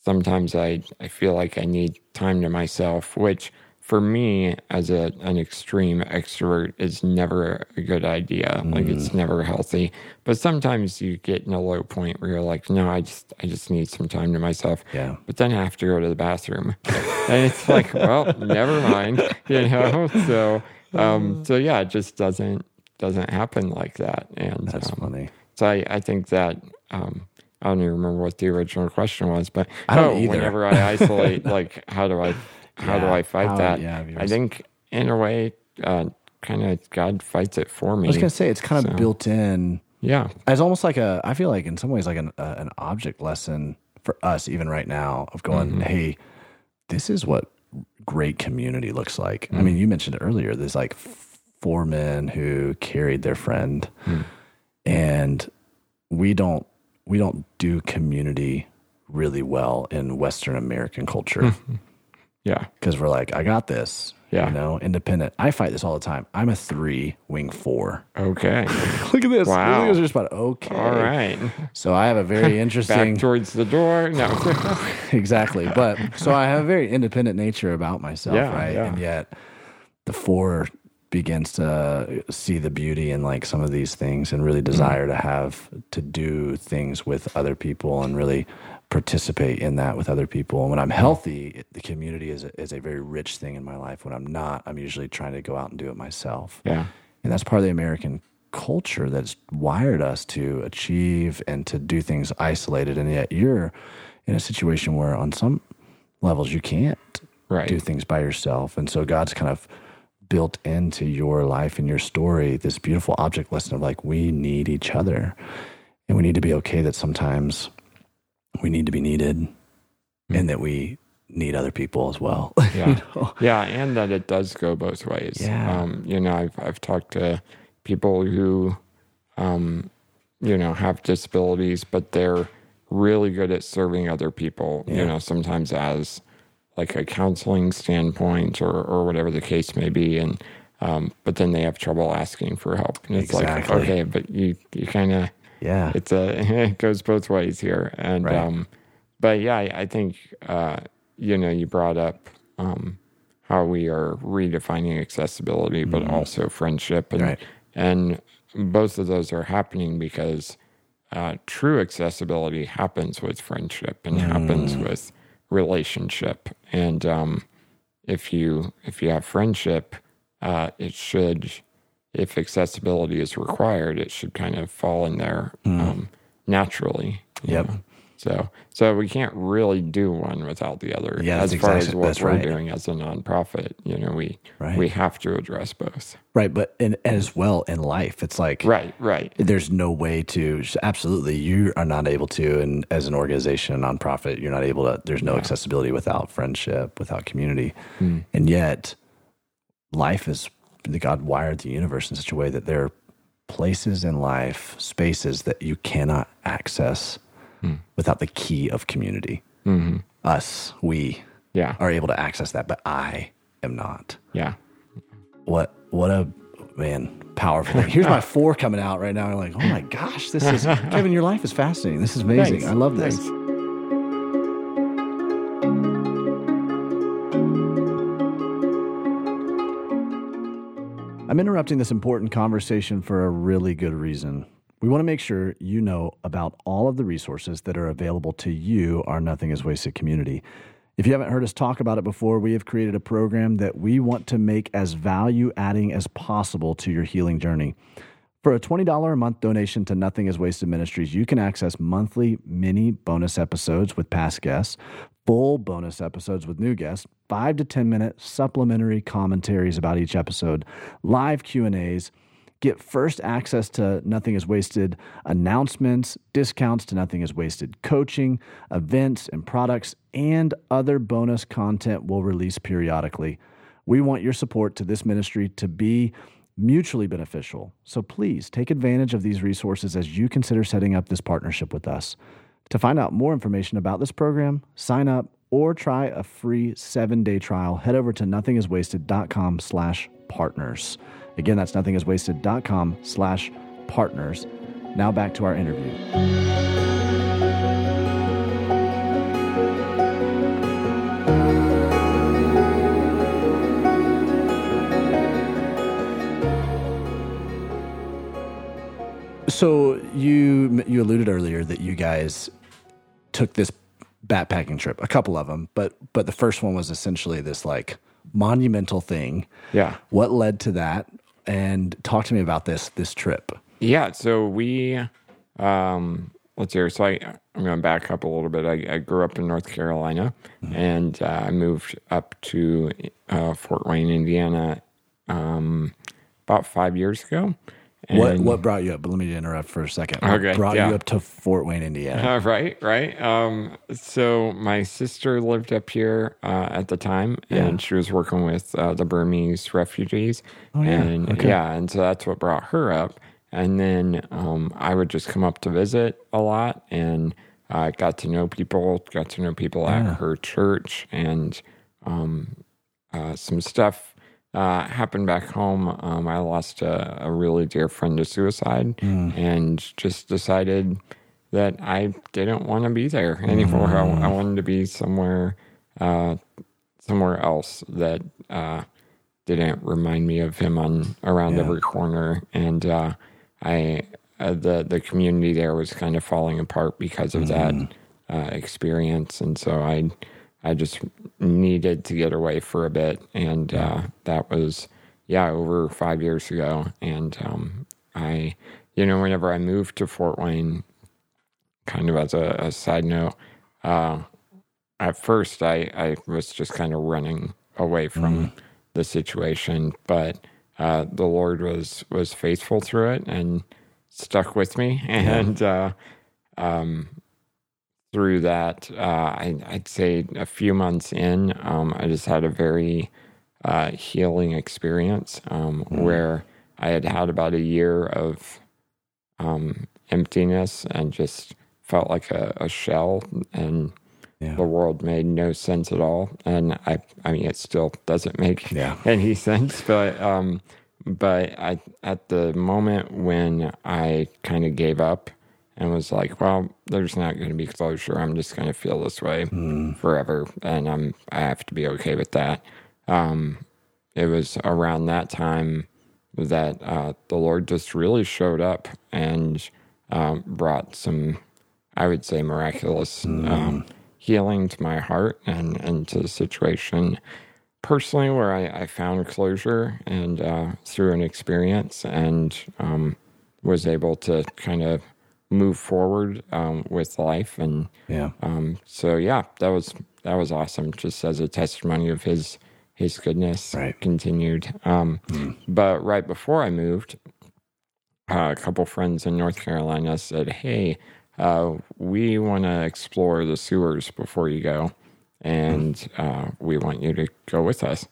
sometimes I, I feel like I need time to myself, which for me as a an extreme extrovert is never a good idea. Like it's never healthy. But sometimes you get in a low point where you're like, no, I just I just need some time to myself. Yeah. But then I have to go to the bathroom. and it's like, well, never mind. [laughs] You know? So um so yeah, it just doesn't doesn't happen like that. And That's um, funny. so I, I think that um, I don't even remember what the original question was, but I don't oh, either. whenever I isolate, like how do I how do I fight how- that? yeah, I think in a way, uh, kind of God fights it for me. I was gonna say it's kind of So- built in yeah, as almost like a. I feel like in some ways like an uh, an object lesson for us even right now of going, Mm-hmm. hey, this is what great community looks like. Mm. I mean, you mentioned earlier there's like four men who carried their friend, Mm. and we don't we don't do community really well in Western American culture. Yeah, because we're like, I got this. Yeah. You know, independent. I fight this all the time. I'm a three, wing four. okay, [laughs] Look at this. Wow. Look at this about okay. all right, So I have a very [laughs] back interesting towards the door. No, [laughs] exactly. But so I have a very independent nature about myself, Yeah, right? yeah. And yet the four begins to see the beauty in like some of these things and really mm-hmm. desire to have to do things with other people and really participate in that with other people. And when I'm healthy, the community is a, is a very rich thing in my life. When I'm not, I'm usually trying to go out and do it myself. Yeah. And that's part of the American culture that's wired us to achieve and to do things isolated. And yet you're in a situation where on some levels you can't Right. do things by yourself. And so God's kind of built into your life and your story this beautiful object lesson of like, we need each other. And we need to be okay that sometimes we need to be needed and that we need other people as well. [laughs] Yeah. you know? Yeah, and that it does go both ways. Yeah. Um, you know, I've I've talked to people who um, you know, have disabilities, but they're really good at serving other people, Yeah. you know, sometimes as like a counseling standpoint or or whatever the case may be. And um, but then they have trouble asking for help. And it's Exactly. like, okay, but you you kinda Yeah. it's a [laughs] it goes both ways here and Right. um but yeah I, I think uh you know you brought up um how we are redefining accessibility but also friendship and Mm-hmm. Right. and both of those are happening because uh, true accessibility happens with friendship and happens Mm. with relationship and um if you if you have friendship uh it should if accessibility is required, it should kind of fall in there um, naturally. Mm. Yep. know. So, so we can't really do one without the other. Yeah, as far exactly- as what we're right. doing as a nonprofit, you know, we Right. we have to address both. Right. But and as well in life, it's like Right, right, there's no way to absolutely you are not able to and as an organization a nonprofit you're not able to there's no accessibility without friendship without community and yet life is god wired the universe in such a way that there are places in life spaces that you cannot access hmm. without the key of community mm-hmm. us we yeah, are able to access that but i am not yeah. what what a man powerful. Here's my [laughs] four coming out right now. I'm like, oh my gosh, this is [laughs] Kevan. Your life is fascinating. This is amazing. Thanks. I love this. Thanks. I'm interrupting this important conversation for a really good reason. We want to make sure you know about all of the resources that are available to you, our Nothing is Wasted community. If you haven't heard us talk about it before, we have created a program that we want to make as value adding as possible to your healing journey. For a $20 a month donation to Nothing is Wasted Ministries, you can access monthly mini bonus episodes with past guests, full bonus episodes with new guests, 5 to 10 minute supplementary commentaries about each episode, live Q&As, get first access to Nothing is Wasted announcements, discounts to Nothing is Wasted coaching, events and products, and other bonus content we'll release periodically. We want your support to this ministry to be mutually beneficial. So please take advantage of these resources as you consider setting up this partnership with us. To find out more information about this program, sign up or try a free seven-day trial, head over to nothingiswasted.com slash partners. Again, that's nothingiswasted.com slash partners. Now back to our interview. So you you alluded earlier that you guys took this backpacking trip, a couple of them, but but the first one was essentially this like monumental thing. Yeah. What led to that? And talk to me about this this trip. Yeah, so we, um, let's hear. So I, I'm going to back up a little bit. I, I grew up in North Carolina, and uh, I moved up to uh, Fort Wayne, Indiana, um, about five years ago. What what brought you up? But let me interrupt for a second. What Okay, brought yeah. you up to Fort Wayne, Indiana? Uh, right, right. Um, so my sister lived up here uh, at the time, and she was working with uh, the Burmese refugees. Oh, yeah. And Okay. yeah, and so that's what brought her up. And then um, I would just come up to visit a lot, and I got to know people, got to know people Yeah. at her church, and um, uh, some stuff uh, happened back home. Um, I lost a, a really dear friend to suicide, Hmm. and just decided that I didn't want to be there anymore. I, I wanted to be somewhere, uh, somewhere else that uh, didn't remind me of him on around Yeah. every corner, and uh, I uh, the the community there was kind of falling apart because of that uh, experience, and so I I just needed to get away for a bit, and uh, that was yeah over five years ago, and um, I you know whenever I moved to Fort Wayne, kind of as a, a side note, uh, at first I I was just kind of running away from the situation, but uh, the Lord was was faithful through it and stuck with me, and uh, um, through that, uh, I, I'd say a few months in, um, I just had a very uh, healing experience um, where I had had about a year of um, emptiness and just felt like a, a shell and Yeah. the world made no sense at all. And I, I mean, it still doesn't make Yeah. [laughs] any sense, but, um, but I, at the moment when I kind of gave up and was like, well, there's not going to be closure. I'm just going to feel this way forever. And I'm, I have to be okay with that. Um, it was around that time that uh, the Lord just really showed up and um, brought some, I would say, miraculous um, healing to my heart and, and to the situation personally where I, I found closure and uh, through an experience and um, was able to kind of move forward um, with life and Yeah. um, so yeah, that was that was awesome. Just as a testimony of his his goodness, Right. continued. Um, But right before I moved, uh, a couple friends in North Carolina said, "Hey, uh, we want to explore the sewers before you go, and uh, we want you to go with us."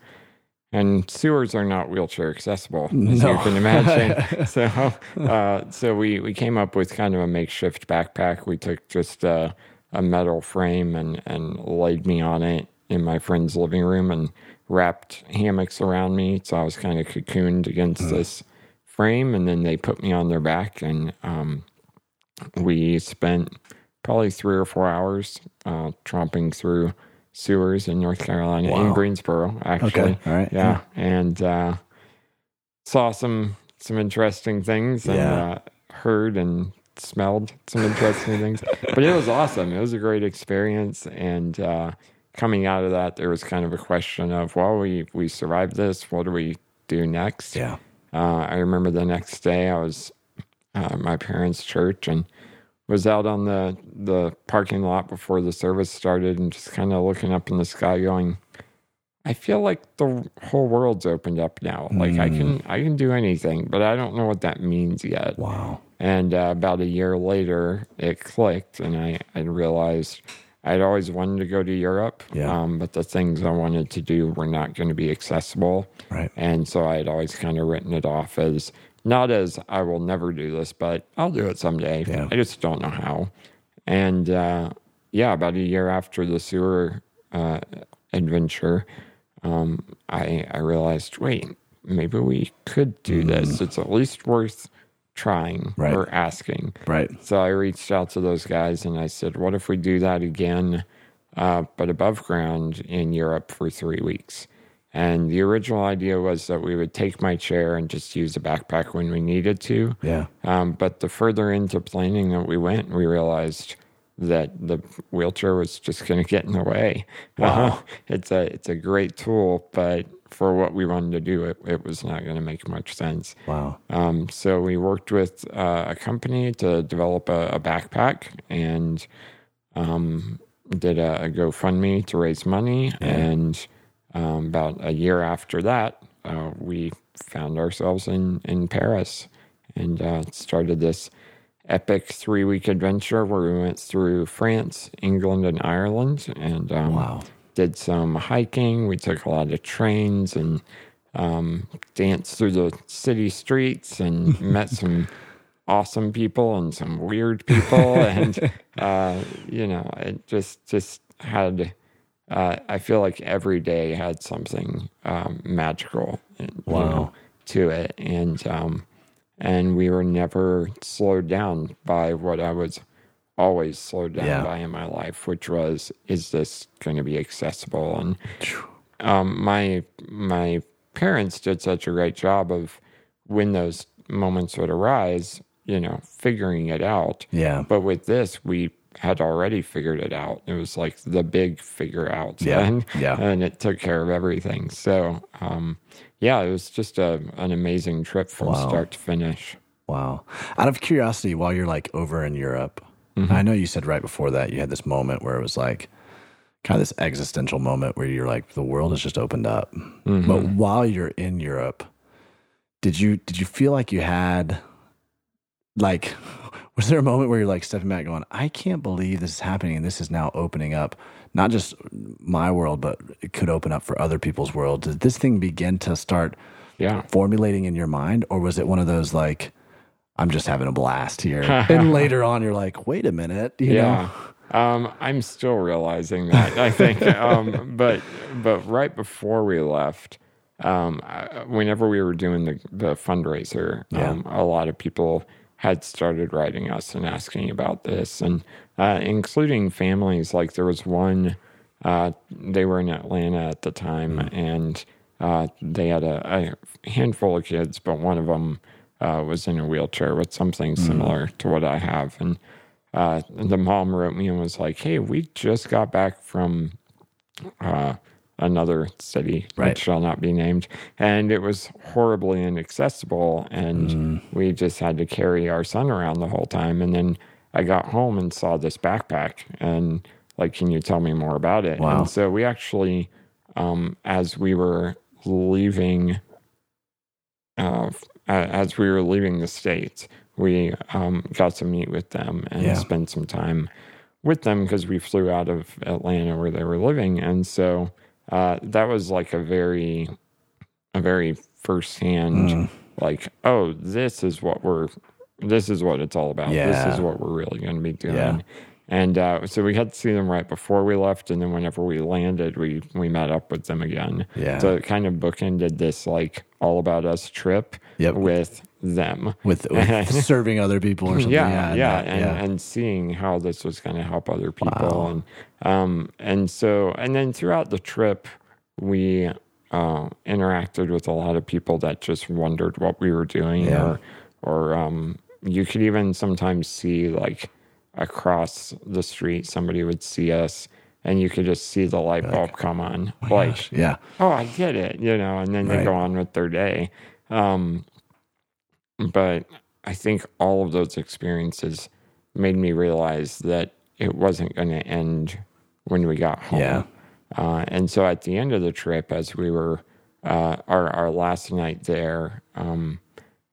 And sewers are not wheelchair accessible, as No. you can imagine. [laughs] so, uh, so we we came up with kind of a makeshift backpack. We took just uh, a metal frame and and laid me on it in my friend's living room and wrapped hammocks around me. So I was kind of cocooned against this frame, and then they put me on their back, and um, we spent probably three or four hours uh, tromping through sewers in North Carolina in Greensboro, actually. Okay. All right. Yeah, and uh, saw some some interesting things and Yeah. uh, heard and smelled some interesting things. But it was awesome. It was a great experience, and uh, coming out of that, there was kind of a question of, well, we we survived this. What do we do next? Yeah. Uh, I remember the next day I was uh, at my parents' church and was out on the the parking lot before the service started and just kind of looking up in the sky, going, "I feel like the whole world's opened up now. Like I can I can do anything, but I don't know what that means yet." Wow. And uh, about a year later, it clicked, and I, I realized I'd always wanted to go to Europe, Yeah. um, but the things I wanted to do were not going to be accessible. Right. And so I had always kind of written it off as not as I will never do this, but I'll do it someday. Yeah. I just don't know how. And uh, yeah, about a year after the sewer uh, adventure, um, I, I realized wait, maybe we could do this. It's at least worth trying Mm. Right. or asking. Right. So I reached out to those guys and I said, what if we do that again, uh, but above ground in Europe for three weeks? And the original idea was that we would take my chair and just use a backpack when we needed to. Yeah. Um, but the further into planning that we went, we realized that the wheelchair was just going to get in the way. Wow. [laughs] it's a it's a great tool, but for what we wanted to do, it, it was not going to make much sense. Wow. Um, so we worked with uh, a company to develop a, a backpack and um, did a, a GoFundMe to raise money. And um, about a year after that, uh, we found ourselves in, in Paris and uh, started this epic three week adventure where we went through France, England, and Ireland. And um, Wow. did some hiking. We took a lot of trains and um, danced through the city streets and [laughs] met some awesome people and some weird people. and, [laughs] uh, you know, it just, just had, uh, I feel like every day had something um, magical Wow. know, to it. And, um, and we were never slowed down by what I was always slowed down Yeah. by in my life, which was, is this going to be accessible? And um, my my parents did such a great job of when those moments would arise, you know, figuring it out. Yeah. But with this, we had already figured it out. It was like the big figure out. Yeah, And, yeah. [laughs] And it took care of everything. So, um, yeah, it was just a, an amazing trip from Wow. start to finish. Wow. Out of curiosity, while you're like over in Europe, I know you said right before that you had this moment where it was like kind of this existential moment where you're like the world has just opened up. But while you're in Europe, did you did you feel like you had like was there a moment where you're like stepping back going, I can't believe this is happening and this is now opening up not just my world, but it could open up for other people's world. Did this thing begin to start Yeah. formulating in your mind, or was it one of those like, I'm just having a blast here, [laughs] and later on you're like, wait a minute, you yeah. know, Um, I'm still realizing that. I think, um, [laughs] but but right before we left, um, I- whenever we were doing the the fundraiser, Yeah. um, a lot of people had started writing us and asking about this, and uh, including families. Like there was one, uh, they were in Atlanta at the time, and uh, they had a, a handful of kids, but one of them uh, was in a wheelchair with something similar to what I have, and uh, the mom wrote me and was like, "Hey, we just got back from uh, another city Right. that shall not be named, and it was horribly inaccessible, and Mm. we just had to carry our son around the whole time. And then I got home and saw this backpack, and like, can you tell me more about it? Wow. And so we actually, um, as we were leaving uh, as we were leaving the states, we um, got to meet with them and Yeah. spend some time with them because we flew out of Atlanta where they were living, and so uh, that was like a very, a very firsthand, Mm. like, oh, this is what we're, this is what it's all about. This is what we're really going to be doing. Yeah. And uh, so we had to see them right before we left, and then whenever we landed, we we met up with them again. Yeah. So it kind of bookended this like all about us trip Yep. with them. with, with [laughs] serving other people or something. Yeah, yeah, that- and, yeah. and seeing how this was going to help other people, Wow. and um, and so and then throughout the trip, we uh, interacted with a lot of people that just wondered what we were doing, Yeah. or or um, you could even sometimes see like across the street, somebody would see us. And you could just see the light bulb come on, like, yeah, oh, I get it, you know, and then they go on with their day. Um, but I think all of those experiences made me realize that it wasn't going to end when we got home. Yeah. Uh, and so at the end of the trip, as we were uh, our our last night there, um,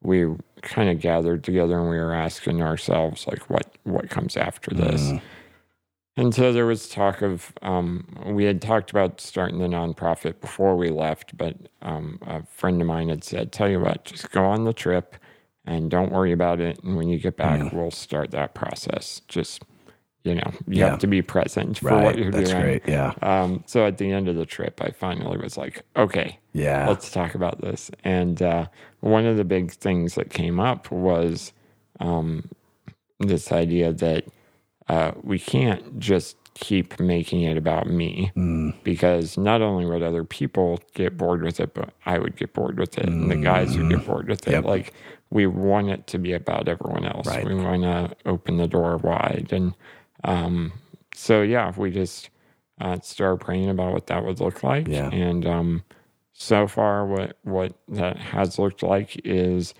we kind of gathered together and we were asking ourselves like, what what comes after this? And so there was talk of, um, we had talked about starting the nonprofit before we left, but um, a friend of mine had said, tell you what, just go on the trip and don't worry about it. And when you get back, we'll start that process. Just, you know, you Yeah. have to be present for right. what you're That's doing. great. Yeah, Um, so at the end of the trip, I finally was like, okay, yeah, let's talk about this. And uh, one of the big things that came up was um, this idea that uh, we can't just keep making it about me Mm. because not only would other people get bored with it, but I would get bored with it, and the guys would get bored with it. Mm. Yep. Like we want it to be about everyone else. Right. We want to open the door wide, and um, so yeah, we just uh, started praying about what that would look like. Yeah. And um, so far, what what that has looked like is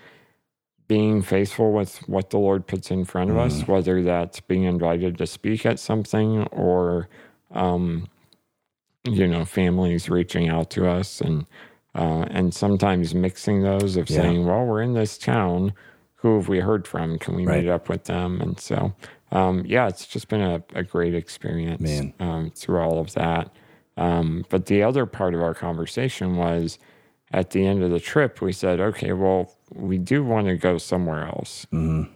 being faithful with what the Lord puts in front of us, whether that's being invited to speak at something or, um, you know, families reaching out to us and uh, and sometimes mixing those of Yeah. saying, well, we're in this town. Who have we heard from? Can we Right. meet up with them? And so, um, yeah, it's just been a, a great experience um, through all of that. Um, but the other part of our conversation was at the end of the trip, we said, okay, well, we do want to go somewhere else.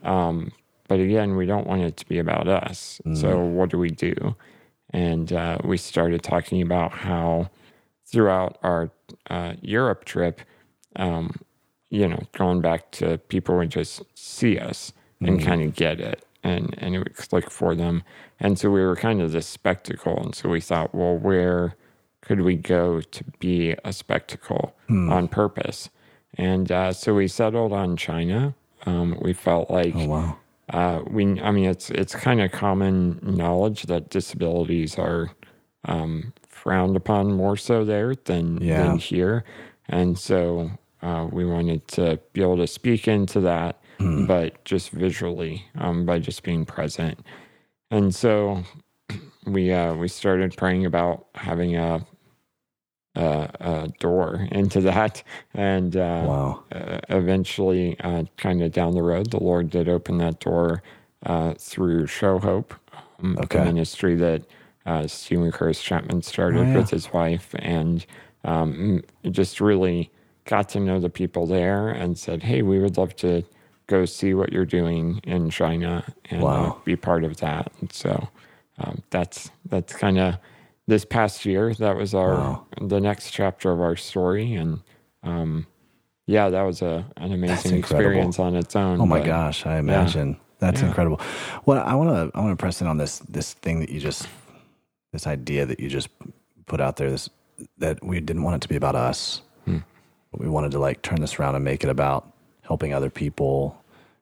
Um, but again, we don't want it to be about us. So what do we do? And uh, we started talking about how throughout our uh, Europe trip, um, you know, going back to people would just see us and kind of get it and, and it would click for them. And so we were kind of this spectacle. And so we thought, well, where could we go to be a spectacle Hmm. on purpose? And uh, so we settled on China. Um, we felt like Oh, wow. uh, we, I mean, it's it's kind of common knowledge that disabilities are um, frowned upon more so there than Yeah. than here, and so uh, we wanted to be able to speak into that, Hmm. but just visually um, by just being present. And so [clears throat] we uh, we started praying about having a a, a door into that, and uh, Wow. uh, eventually, uh, kind of down the road, the Lord did open that door uh, through Show Hope, um, Okay. the ministry that uh, Steven Curtis Chapman started Oh, yeah. with his wife, and um, just really got to know the people there and said, "Hey, we would love to go see what you're doing in China and uh, Wow. be part of that." And so um, that's that's kind of this past year. That was our Wow. the next chapter of our story, and um, yeah, that was a an amazing experience on its own. Oh my but- gosh, I imagine that's Yeah. incredible. Well, I want to I want to press in on this this thing that you just this idea that you just put out there this that we didn't want it to be about us. Hmm. We wanted to like turn this around and make it about helping other people,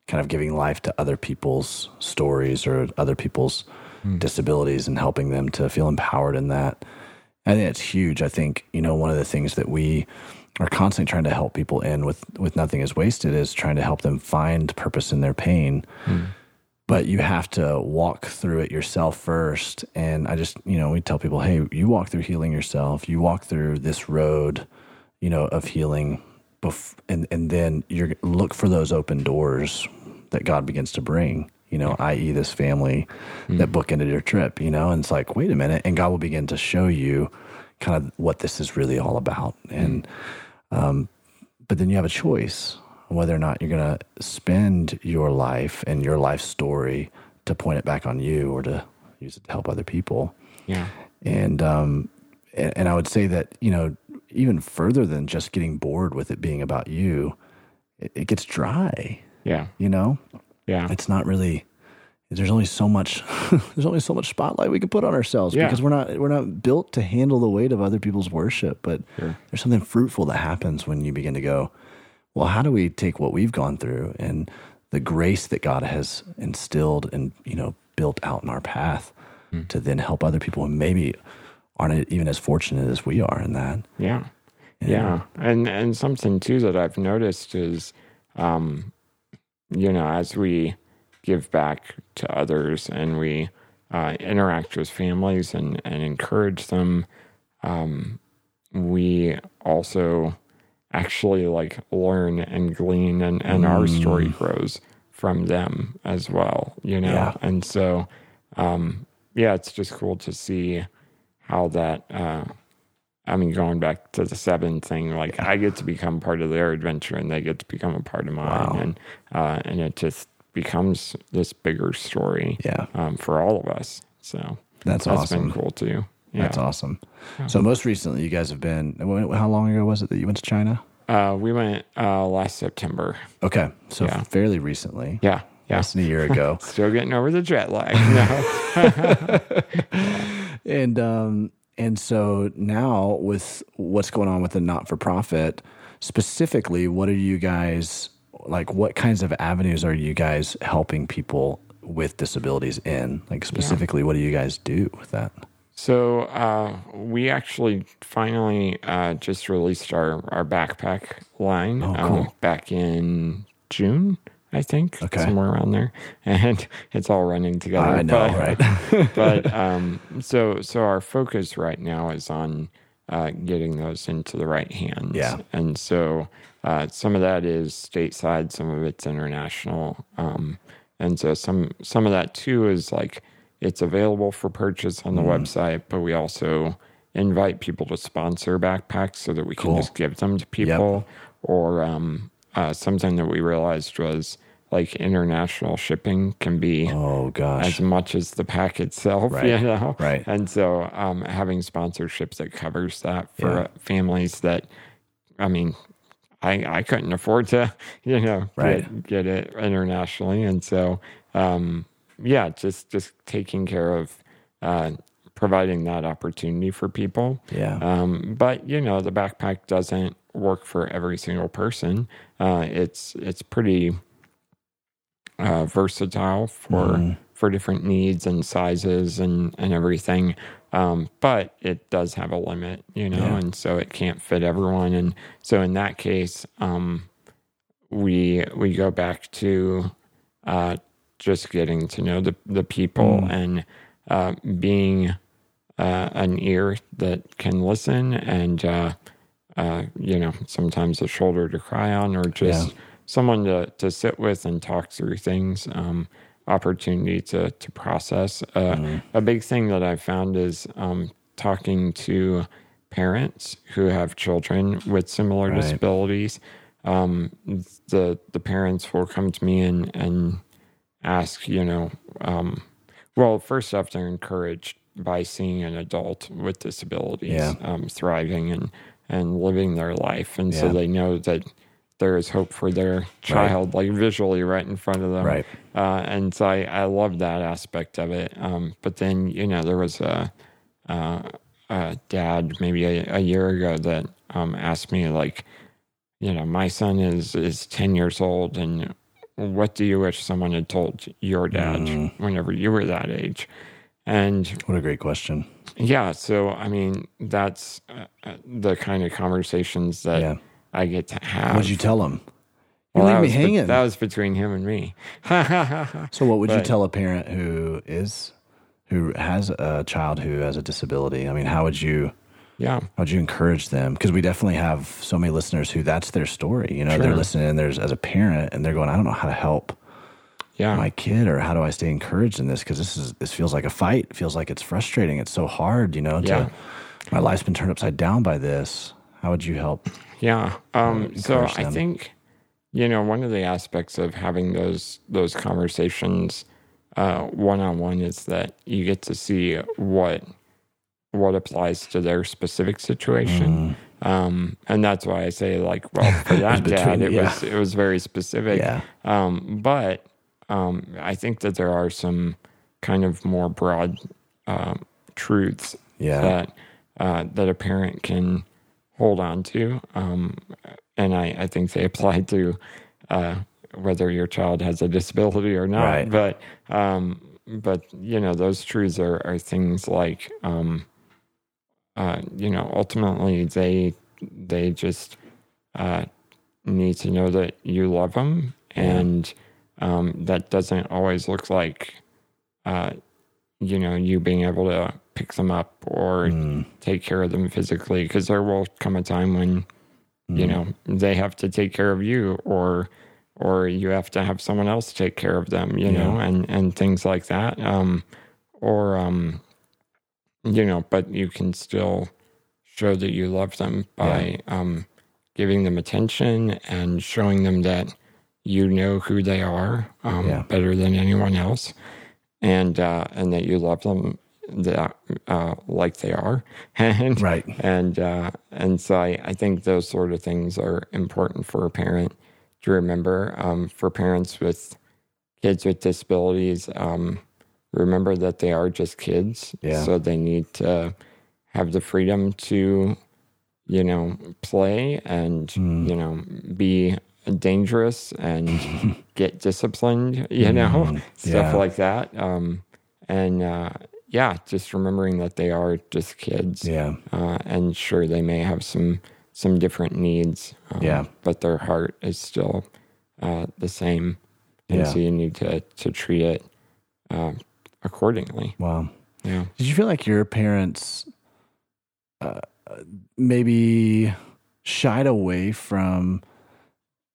kind of giving life to other people's stories or other people's Hmm. disabilities and helping them to feel empowered in that. I think it's huge. I think, you know, one of the things that we are constantly trying to help people in with, with Nothing is Wasted is trying to help them find purpose in their pain. But you have to walk through it yourself first. And I just, you know, we tell people, hey, you walk through healing yourself. You walk through this road, you know, of healing. Bef- and, and then you're look for those open doors that God begins to bring, you know, i.e., this family that bookended your trip, you know, and it's like, wait a minute. And God will begin to show you kind of what this is really all about. And, um, but then you have a choice whether or not you're going to spend your life and your life story to point it back on you or to use it to help other people. Yeah, And, um, and, and I would say that, you know, even further than just getting bored with it being about you, it, it gets dry, yeah, you know? Yeah, It's not really, there's only so much, [laughs] there's only so much spotlight we can put on ourselves Yeah. because we're not, we're not built to handle the weight of other people's worship. But Sure. there's something fruitful that happens when you begin to go, well, how do we take what we've gone through and the grace that God has instilled and, you know, built out in our path Hmm. to then help other people who maybe aren't even as fortunate as we are in that. yeah, yeah. And and something too that I've noticed is, um, you know, as we give back to others and we uh, interact with families and and encourage them, um, we also actually like learn and glean and, and our story grows from them as well you know Yeah. and so um yeah it's just cool to see how that uh i mean going back to the seven thing like i get to become part of their adventure and they get to become a part of mine Wow. and uh and it just becomes this bigger story Yeah. um for all of us so That's that's awesome. been cool too yeah That's awesome. So most recently, you guys have been. How long ago was it that you went to China? uh we went uh last september Okay, so Yeah. fairly recently, yeah yeah less than a year ago, [laughs] Still getting over the jet lag. No. [laughs] [laughs] and um, and so now with what's going on with the not for profit, specifically, what are you guys like? What kinds of avenues are you guys helping people with disabilities in? Like specifically, what do you guys do with that? so uh, we actually finally uh, just released our, our backpack line Oh, uh, cool. back in June, I think, Okay. somewhere around there, and [laughs] it's all running together. I know, but- right? [laughs] but um, so so our focus right now is on uh, getting those into the right hands. Yeah. and so uh, some of that is stateside, some of it's international, um, and so some some of that too is like it's available for purchase on the Mm. website, but we also invite people to sponsor backpacks so that we can Cool. just give them to people. Or um, uh, something that we realized was like international shipping can be oh gosh, as much as the pack itself, Right, [laughs] you know? right. And so um, having sponsorships that covers that for Yeah. families that, I mean, I, I couldn't afford to, [laughs] you know, Right. get, get it internationally. And so, um, yeah, just, just taking care of uh, providing that opportunity for people. Yeah. Um, but you know, the backpack doesn't work for every single person. Uh, it's it's pretty uh, versatile for Mm-hmm. for different needs and sizes and and everything. Um, but it does have a limit, you know, Yeah. and so it can't fit everyone. And so in that case, um, we we go back to uh, just getting to know the the people Mm. and uh, being uh, an ear that can listen and uh, you know sometimes a shoulder to cry on or just Yeah. someone to to sit with and talk through things. Um, opportunity to to process. Uh, Mm-hmm. A big thing that I've found is um, talking to parents who have children with similar Right. disabilities. Um, the the parents will come to me and and ask, you know, um, well, first off, they're encouraged by seeing an adult with disabilities Yeah. um, thriving and and living their life, and so they know that there is hope for their child, like visually right in front of them. Right. Uh, and so I, I love that aspect of it. Um, but then, you know, there was a, uh, a dad maybe a, a year ago that um, asked me, like, you know, my son is, is 10 years old, and what do you wish someone had told your dad Mm. whenever you were that age? And What a great question. yeah, so I mean, that's uh, uh, the kind of conversations that Yeah. I get to have. What'd you tell him? You Well, leave me was be- hanging. that was between him and me. [laughs] so, what would you tell a parent who is who has a child who has a disability? I mean, how would you yeah. how would you encourage them? Because we definitely have so many listeners who that's their story. You know, they're listening. And there's as a parent, and they're going, I don't know how to help Yeah. my kid, or how do I stay encouraged in this? Because this is this feels like a fight. It feels like it's frustrating. It's so hard. You know, to, Yeah. my life's been turned upside down by this. How would you help? Yeah. Um, so encourage I think, you know, one of the aspects of having those those conversations one on one is that you get to see what what applies to their specific situation. Um, and that's why I say like, well, for [laughs] that between- dad, it yeah. was it was very specific. Yeah. Um, but um, I think that there are some kind of more broad um, truths Yeah. that uh, that a parent can hold on to, um, and I, I think they apply to uh, whether your child has a disability or not. Right. But um, but you know those truths are, are things like um, uh, you know ultimately they they just uh, need to know that you love them, and um, that doesn't always look like uh, you know you being able to pick them up or take care of them physically because there will come a time when you know they have to take care of you or or you have to have someone else take care of them you know and and things like that. Um or um you know but you can still show that you love them by um giving them attention and showing them that you know who they are um, Yeah. better than anyone else and uh and that you love them that uh like they are [laughs] and Right. and uh, and so I, I think those sort of things are important for a parent to remember. Um, for parents with kids with disabilities, um, remember that they are just kids. Yeah. So they need to have the freedom to, you know, play and you know be dangerous and [laughs] get disciplined. You know, stuff Yeah. like that. Um, and uh, yeah, just remembering that they are just kids Yeah. uh, and sure they may have some some different needs um, Yeah. but their heart is still uh, the same and Yeah. so you need to to treat it uh, accordingly Wow. yeah Did you feel like your parents uh, maybe shied away from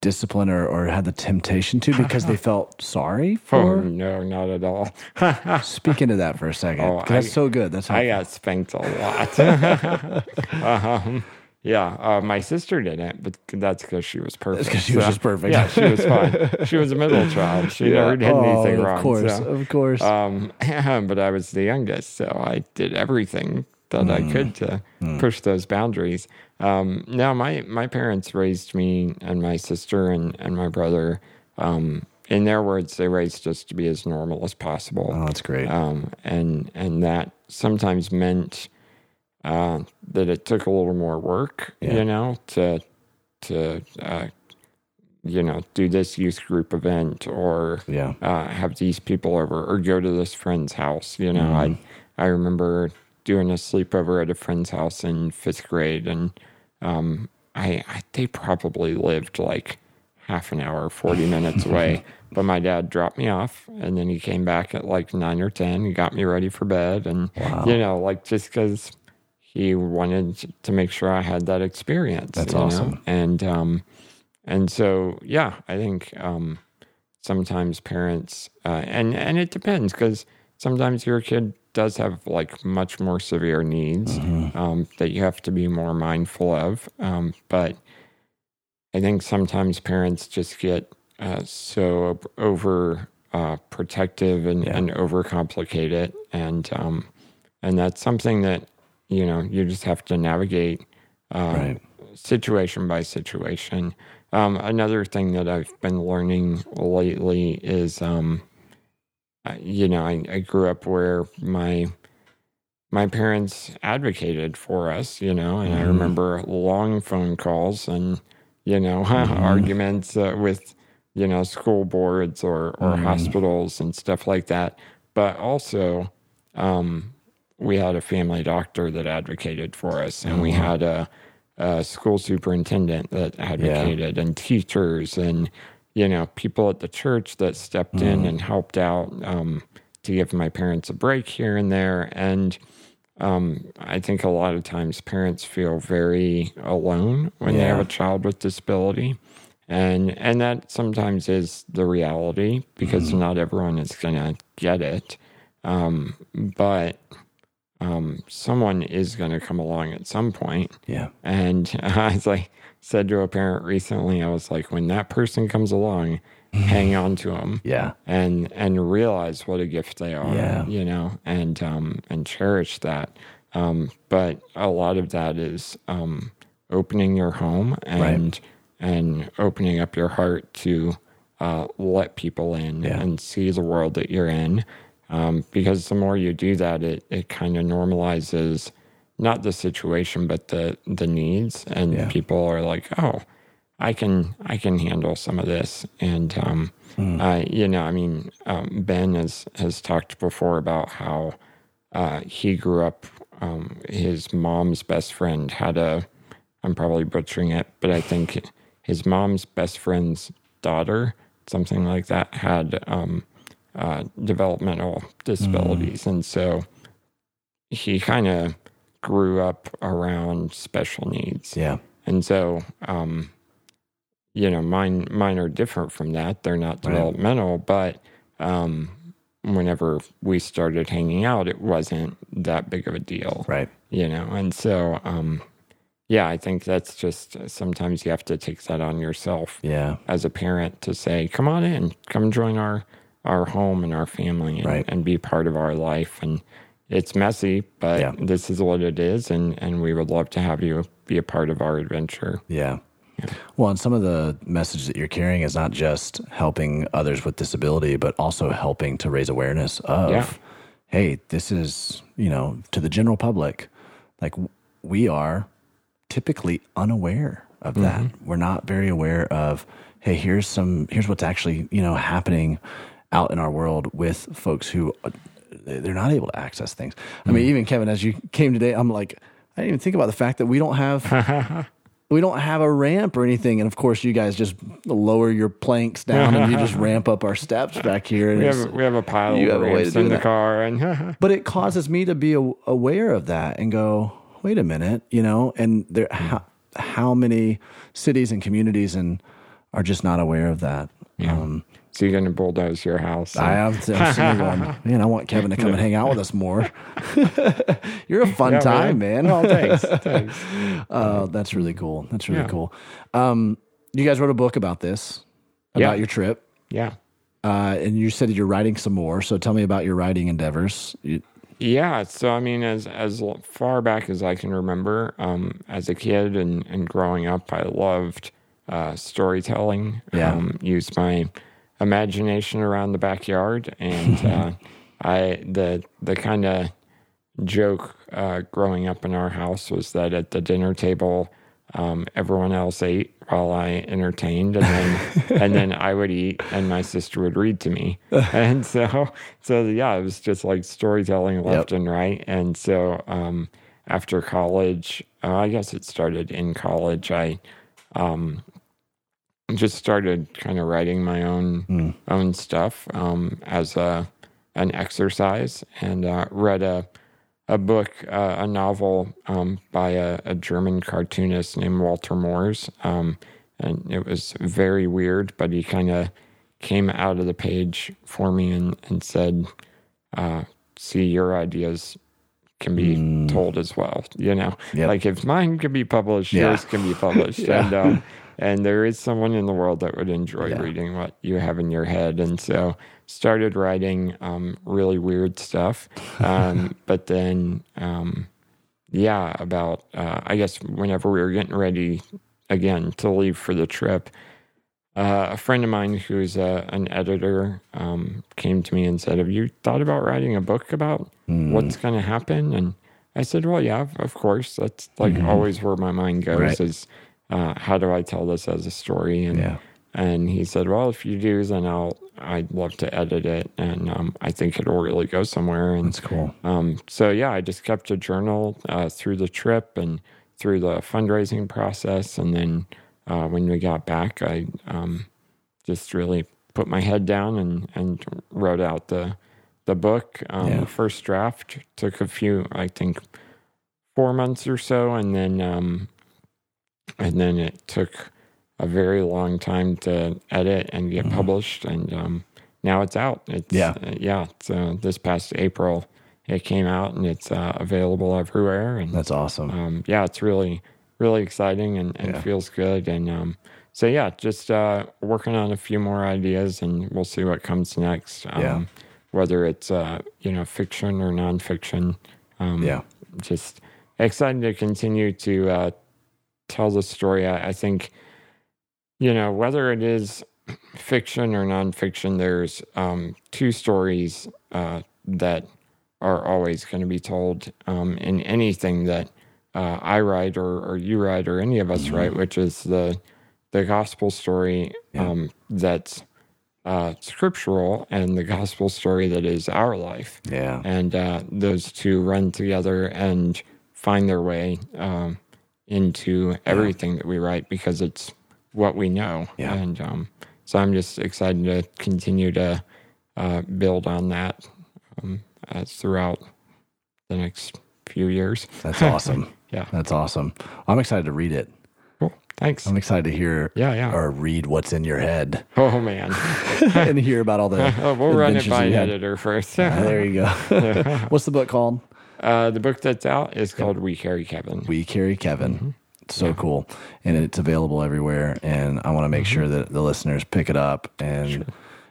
discipline or, or had the temptation to because they [laughs] felt sorry oh for? no not at all [laughs] Speak into that for a second. Oh, 'cause that's I- so good. That's I got spanked a lot. [laughs] um, yeah, uh, my sister didn't, but that's because she was perfect. 'cause she was just perfect. Yeah, she was fine. She was a middle child. She Yeah. never did Oh, anything of wrong. Of course, so. of course. Um, but I was the youngest, so I did everything that I could to push those boundaries. Um, now, my my parents raised me and my sister and and my brother. Um, in their words, they raised us to be as normal as possible. oh, that's great. Um, and and that sometimes meant uh, that it took a little more work, Yeah. you know, to to uh, you know do this youth group event or Yeah. uh, have these people over or go to this friend's house. You know, Mm-hmm. I I remember doing a sleepover at a friend's house in fifth grade, and um, I, I they probably lived like half an hour, forty minutes away. [laughs] But my dad dropped me off, and then he came back at like nine or ten. He got me ready for bed, and you know, like just because he wanted to make sure I had that experience. That's you know? awesome. And um, and so yeah, I think um, sometimes parents uh, and and it depends because sometimes your kid does have like much more severe needs Mm-hmm. um, that you have to be more mindful of. Um, but I think sometimes parents just get uh, so over uh, protective and, Yeah. and overcomplicate it, and um, and that's something that you know you just have to navigate uh, Right. situation by situation. Um, another thing that I've been learning lately is, you know, I, I grew up where my my parents advocated for us, you know, and I remember long phone calls and you know [laughs] arguments uh, with you know school boards or or hospitals and stuff like that. But also, um, we had a family doctor that advocated for us, and we had a, a school superintendent that advocated, and teachers, and you know people at the church that stepped in and helped out um, to give my parents a break here and there. And um, I think a lot of times parents feel very alone when they have a child with disability. And and that sometimes is the reality because not everyone is gonna get it. Um, but um, someone is going to come along at some point. Yeah. And as [laughs] I said to a parent recently, I was like, when that person comes along, [laughs] hang on to them Yeah. and and realize what a gift they are. Yeah. You know, and um, and cherish that. Um, but a lot of that is um, opening your home and and opening up your heart to uh, let people in Yeah. and see the world that you're in. Um, because the more you do that, it, it kind of normalizes not the situation, but the the needs, and Yeah. people are like, oh, I can I can handle some of this, and um, Hmm. uh, you know, I mean, um, Ben has has talked before about how uh, he grew up. Um, his mom's best friend had a. I'm probably butchering it, but I think his mom's best friend's daughter, something like that, had um, uh, developmental disabilities, and so he kind of grew up around special needs. Yeah. And so, um, you know, mine mine are different from that. They're not Right. developmental, but um, whenever we started hanging out, it wasn't that big of a deal, Right. you know. And so, um, yeah, I think that's just sometimes you have to take that on yourself Yeah. as a parent to say, "Come on in, come join our our home and our family, and, Right. and be part of our life." And it's messy, but Yeah. this is what it is, and and we would love to have you be a part of our adventure. Yeah. Well, and some of the message that you're carrying is not just helping others with disability, but also helping to raise awareness of, Yeah. hey, this is, you know, to the general public, like we are typically unaware of that. Mm-hmm. We're not very aware of, hey, here's some, here's what's actually, you know, happening out in our world with folks who they're not able to access things. I mean, even Kevan, as you came today, I'm like, I didn't even think about the fact that we don't have [laughs] we don't have a ramp or anything. And of course, you guys just lower your planks down and you just [laughs] ramp up our steps back here. And We have we have a pile you of have a way to ramps in the that. car, and [laughs] but it causes me to be a, aware of that and go, wait a minute, you know, and there, how, how many cities and communities and are just not aware of that. Um, so you're going to bulldoze your house. I am, I'm sitting going, man, I want Kevan to come and hang out with us more. [laughs] You're a fun Yeah, time, man. Well, thanks, [laughs] thanks. Uh, that's really cool. That's really Yeah. cool. Um, you guys wrote a book about this, about Yeah. your trip. Yeah. Uh, and you said you're writing some more. So tell me about your writing endeavors. You, Yeah, so I mean, as as far back as I can remember, um, as a kid and, and growing up, I loved uh, storytelling. Yeah. Um, used my imagination around the backyard, and uh, [laughs] I the the kind of joke uh, growing up in our house was that at the dinner table, um, everyone else ate while I entertained, and then [laughs] and then I would eat, and my sister would read to me, [laughs] and so so yeah, it was just like storytelling left Yep. and right, and so um, after college, uh, I guess it started in college. I um, just started kind of writing my own Mm. own stuff um, as a an exercise, and uh, read a a book, uh, a novel um, by a, a German cartoonist named Walter Moers. Um, and it was very weird, but he kind of came out of the page for me and, and said, uh, See, your ideas can be Mm. told as well. You know, Yep. like if mine can be published, Yeah. yours can be published. [laughs] Yeah. And, um, and there is someone in the world that would enjoy Yeah. reading what you have in your head. And so started writing um, really weird stuff. Um, [laughs] but then, um, yeah, about, uh, I guess, whenever we were getting ready again to leave for the trip, uh, a friend of mine who's uh, an editor um, came to me and said, Have you thought about writing a book about Mm. what's going to happen? And I said, Well, yeah, of course. That's like Mhm. always where my mind goes Right. is uh, how do I tell this as a story? And Yeah. and he said, "Well, if you do, then I'll I'd love to edit it, and um, I think it'll really go somewhere." And That's cool. um, so yeah, I just kept a journal uh, through the trip and through the fundraising process, and then uh, when we got back, I um, just really put my head down and and wrote out the the book. Um, Yeah. The first draft took a few, I think, four months or so, and then um, and then it took a very long time to edit and get Mhm. published, and um, now it's out. It's, Yeah. uh, yeah. So this past April, it came out, and it's uh, available everywhere. And That's awesome. um, yeah, it's really really exciting and, and Yeah. feels good. And um, so yeah, just uh, working on a few more ideas, and we'll see what comes next. Um, Yeah. Whether it's uh, you know fiction or nonfiction. Um, Yeah. Just excited to continue to tell the story. I, I think you know whether it is fiction or nonfiction, there's um, two stories uh, that are always going to be told um, in anything that uh, I write or, or you write or any of us Mhm. write, which is the the gospel story Yeah. um, that's uh, scriptural and the gospel story that is our life, Yeah. and uh, those two run together and find their way um, into everything that we write because it's what we know, Yeah. and um, so I'm just excited to continue to uh, build on that um, as throughout the next few years. That's [laughs] awesome. Yeah. That's awesome. I'm excited to read it. Cool. Thanks. I'm excited to hear Yeah, yeah. or read what's in your head Oh man, [laughs] and hear about all the. Oh, [laughs] we'll run it by you an had. editor first. Ah, there you go. What's the book called? Uh, the book that's out is called "We Carry Kevan." We Carry Kevan. Mm-hmm. So cool. And it's available everywhere. And I want to make Mm-hmm. sure that the listeners pick it up. And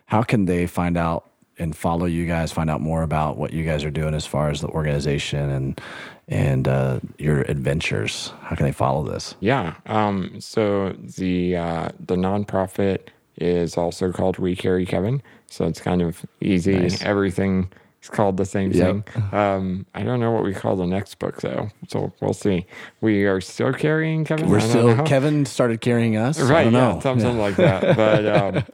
how can they find out and follow you guys, find out more about what you guys are doing as far as the organization and and uh, your adventures? How can they follow this? Yeah. Um, so the uh, the nonprofit is also called We Carry Kevan. So it's kind of easy. Nice. Everything is called the same Yep. thing. Um, I don't know what we call the next book though. So we'll see. We are still carrying Kevan. We're still, know. Kevan started carrying us. I right don't yeah know. something like that but um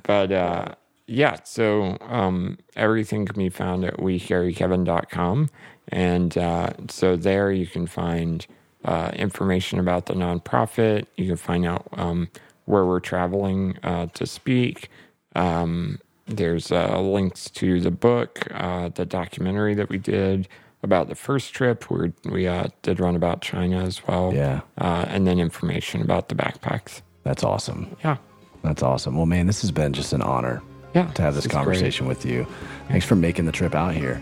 [laughs] but uh yeah so um everything can be found at wecarrykevan.com and uh so there you can find uh information about the nonprofit you can find out um where we're traveling uh to speak um there's uh, links to the book, uh, the documentary that we did about the first trip. We we uh, did run about China as well Yeah. uh, and then information about the backpacks. That's awesome. Yeah. That's awesome. Well, man, this has been just an honor Yeah. to have this is great. conversation with you. Thanks for making the trip out here.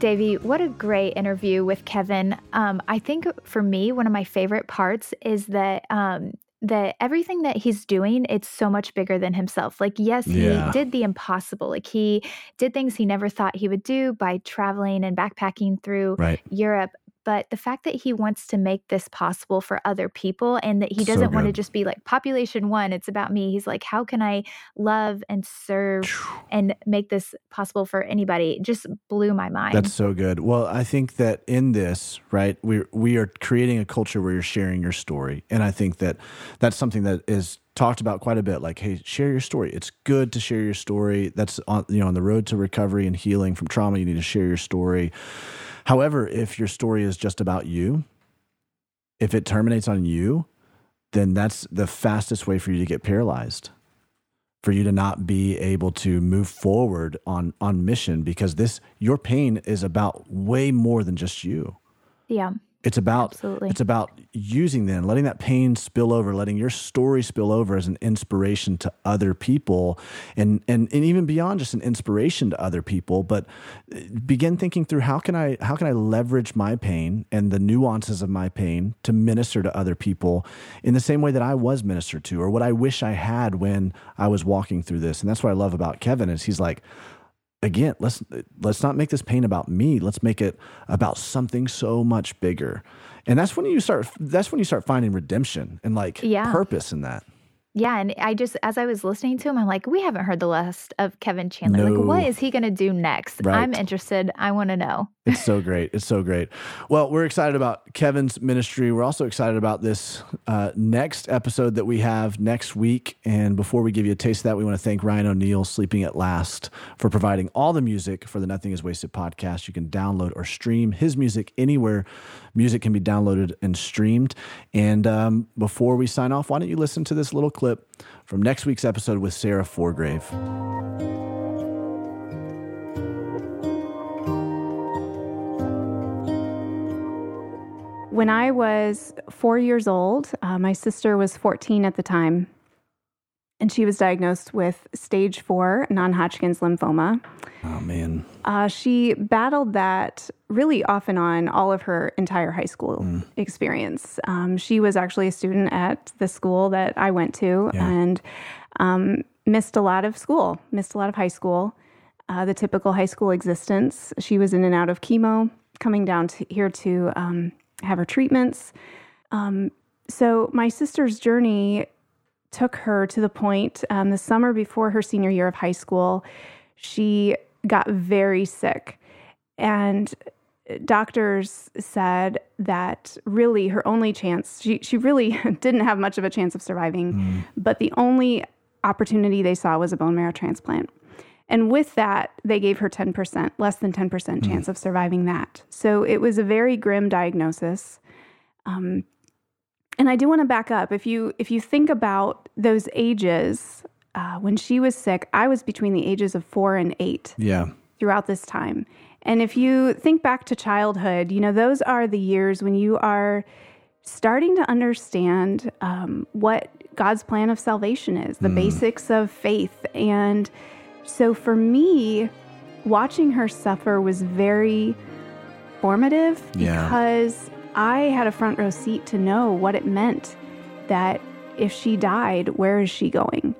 Davey, what a great interview with Kevan. Um, I think for me, one of my favorite parts is that um, that everything that he's doing, it's so much bigger than himself. Like, yes, Yeah. he did the impossible. Like he did things he never thought he would do by traveling and backpacking through Right. Europe. But the fact that he wants to make this possible for other people and that he doesn't want to just be like population one, it's about me. He's like, how can I love and serve and make this possible for anybody? It just blew my mind. That's so good. Well, I think that in this, right, we we are creating a culture where you're sharing your story, and I think that that's something that is talked about quite a bit. Like, hey, share your story. It's good to share your story. That's on you know on the road to recovery and healing from trauma. You need to share your story. However, if your story is just about you, if it terminates on you, then that's the fastest way for you to get paralyzed for you to not be able to move forward on on mission because this your pain is about way more than just you yeah, it's about Absolutely. it's about using then letting that pain spill over letting your story spill over as an inspiration to other people and and and even beyond just an inspiration to other people but uh, begin thinking through how can i how can i leverage my pain and the nuances of my pain to minister to other people in the same way that i was ministered to or what i wish i had when i was walking through this and that's what i love about kevan is he's like again let's let's not make this pain about me let's make it about something so much bigger and that's when you start that's when you start finding redemption and like Yeah. purpose in that Yeah, and I just as I was listening to him, I'm like, we haven't heard the last of Kevan Chandler. Like, what is he going to do next? Right. I'm interested. I want to know. It's so great. It's so great. Well we're excited about kevan's ministry. We're also excited about this uh, next episode that we have next week. And before we give you a taste of that we want to thank ryan o'neal sleeping at last for providing all the music for the nothing is wasted podcast. You can download or stream his music anywhere. Music can be downloaded and streamed. And um, before we sign off why don't you listen to this little clip from next week's episode with sarah forgrave When I was four years old, uh, my sister was 14 at the time, and she was diagnosed with stage four non Hodgkin's lymphoma. oh man Uh, she battled that really off and on all of her entire high school experience. Um, she was actually a student at the school that I went to Yeah. and um, missed a lot of school, missed a lot of high school, uh, the typical high school existence. She was in and out of chemo, coming down to here to um, have her treatments. Um, so my sister's journey took her to the point um, the summer before her senior year of high school. She got very sick, and doctors said that really her only chance she she really [laughs] didn't have much of a chance of surviving, but the only opportunity they saw was a bone marrow transplant. And with that, they gave her 10%, less than 10% chance of surviving that. So it was a very grim diagnosis. Um, and I do want to back up. If you if you think about those ages, uh, when she was sick, I was between the ages of four and eight yeah throughout this time. And if you think back to childhood, you know, those are the years when you are starting to understand um, what God's plan of salvation is, the basics of faith. And so for me, watching her suffer was very formative Yeah. because I had a front row seat to know what it meant that if she died, where is she going?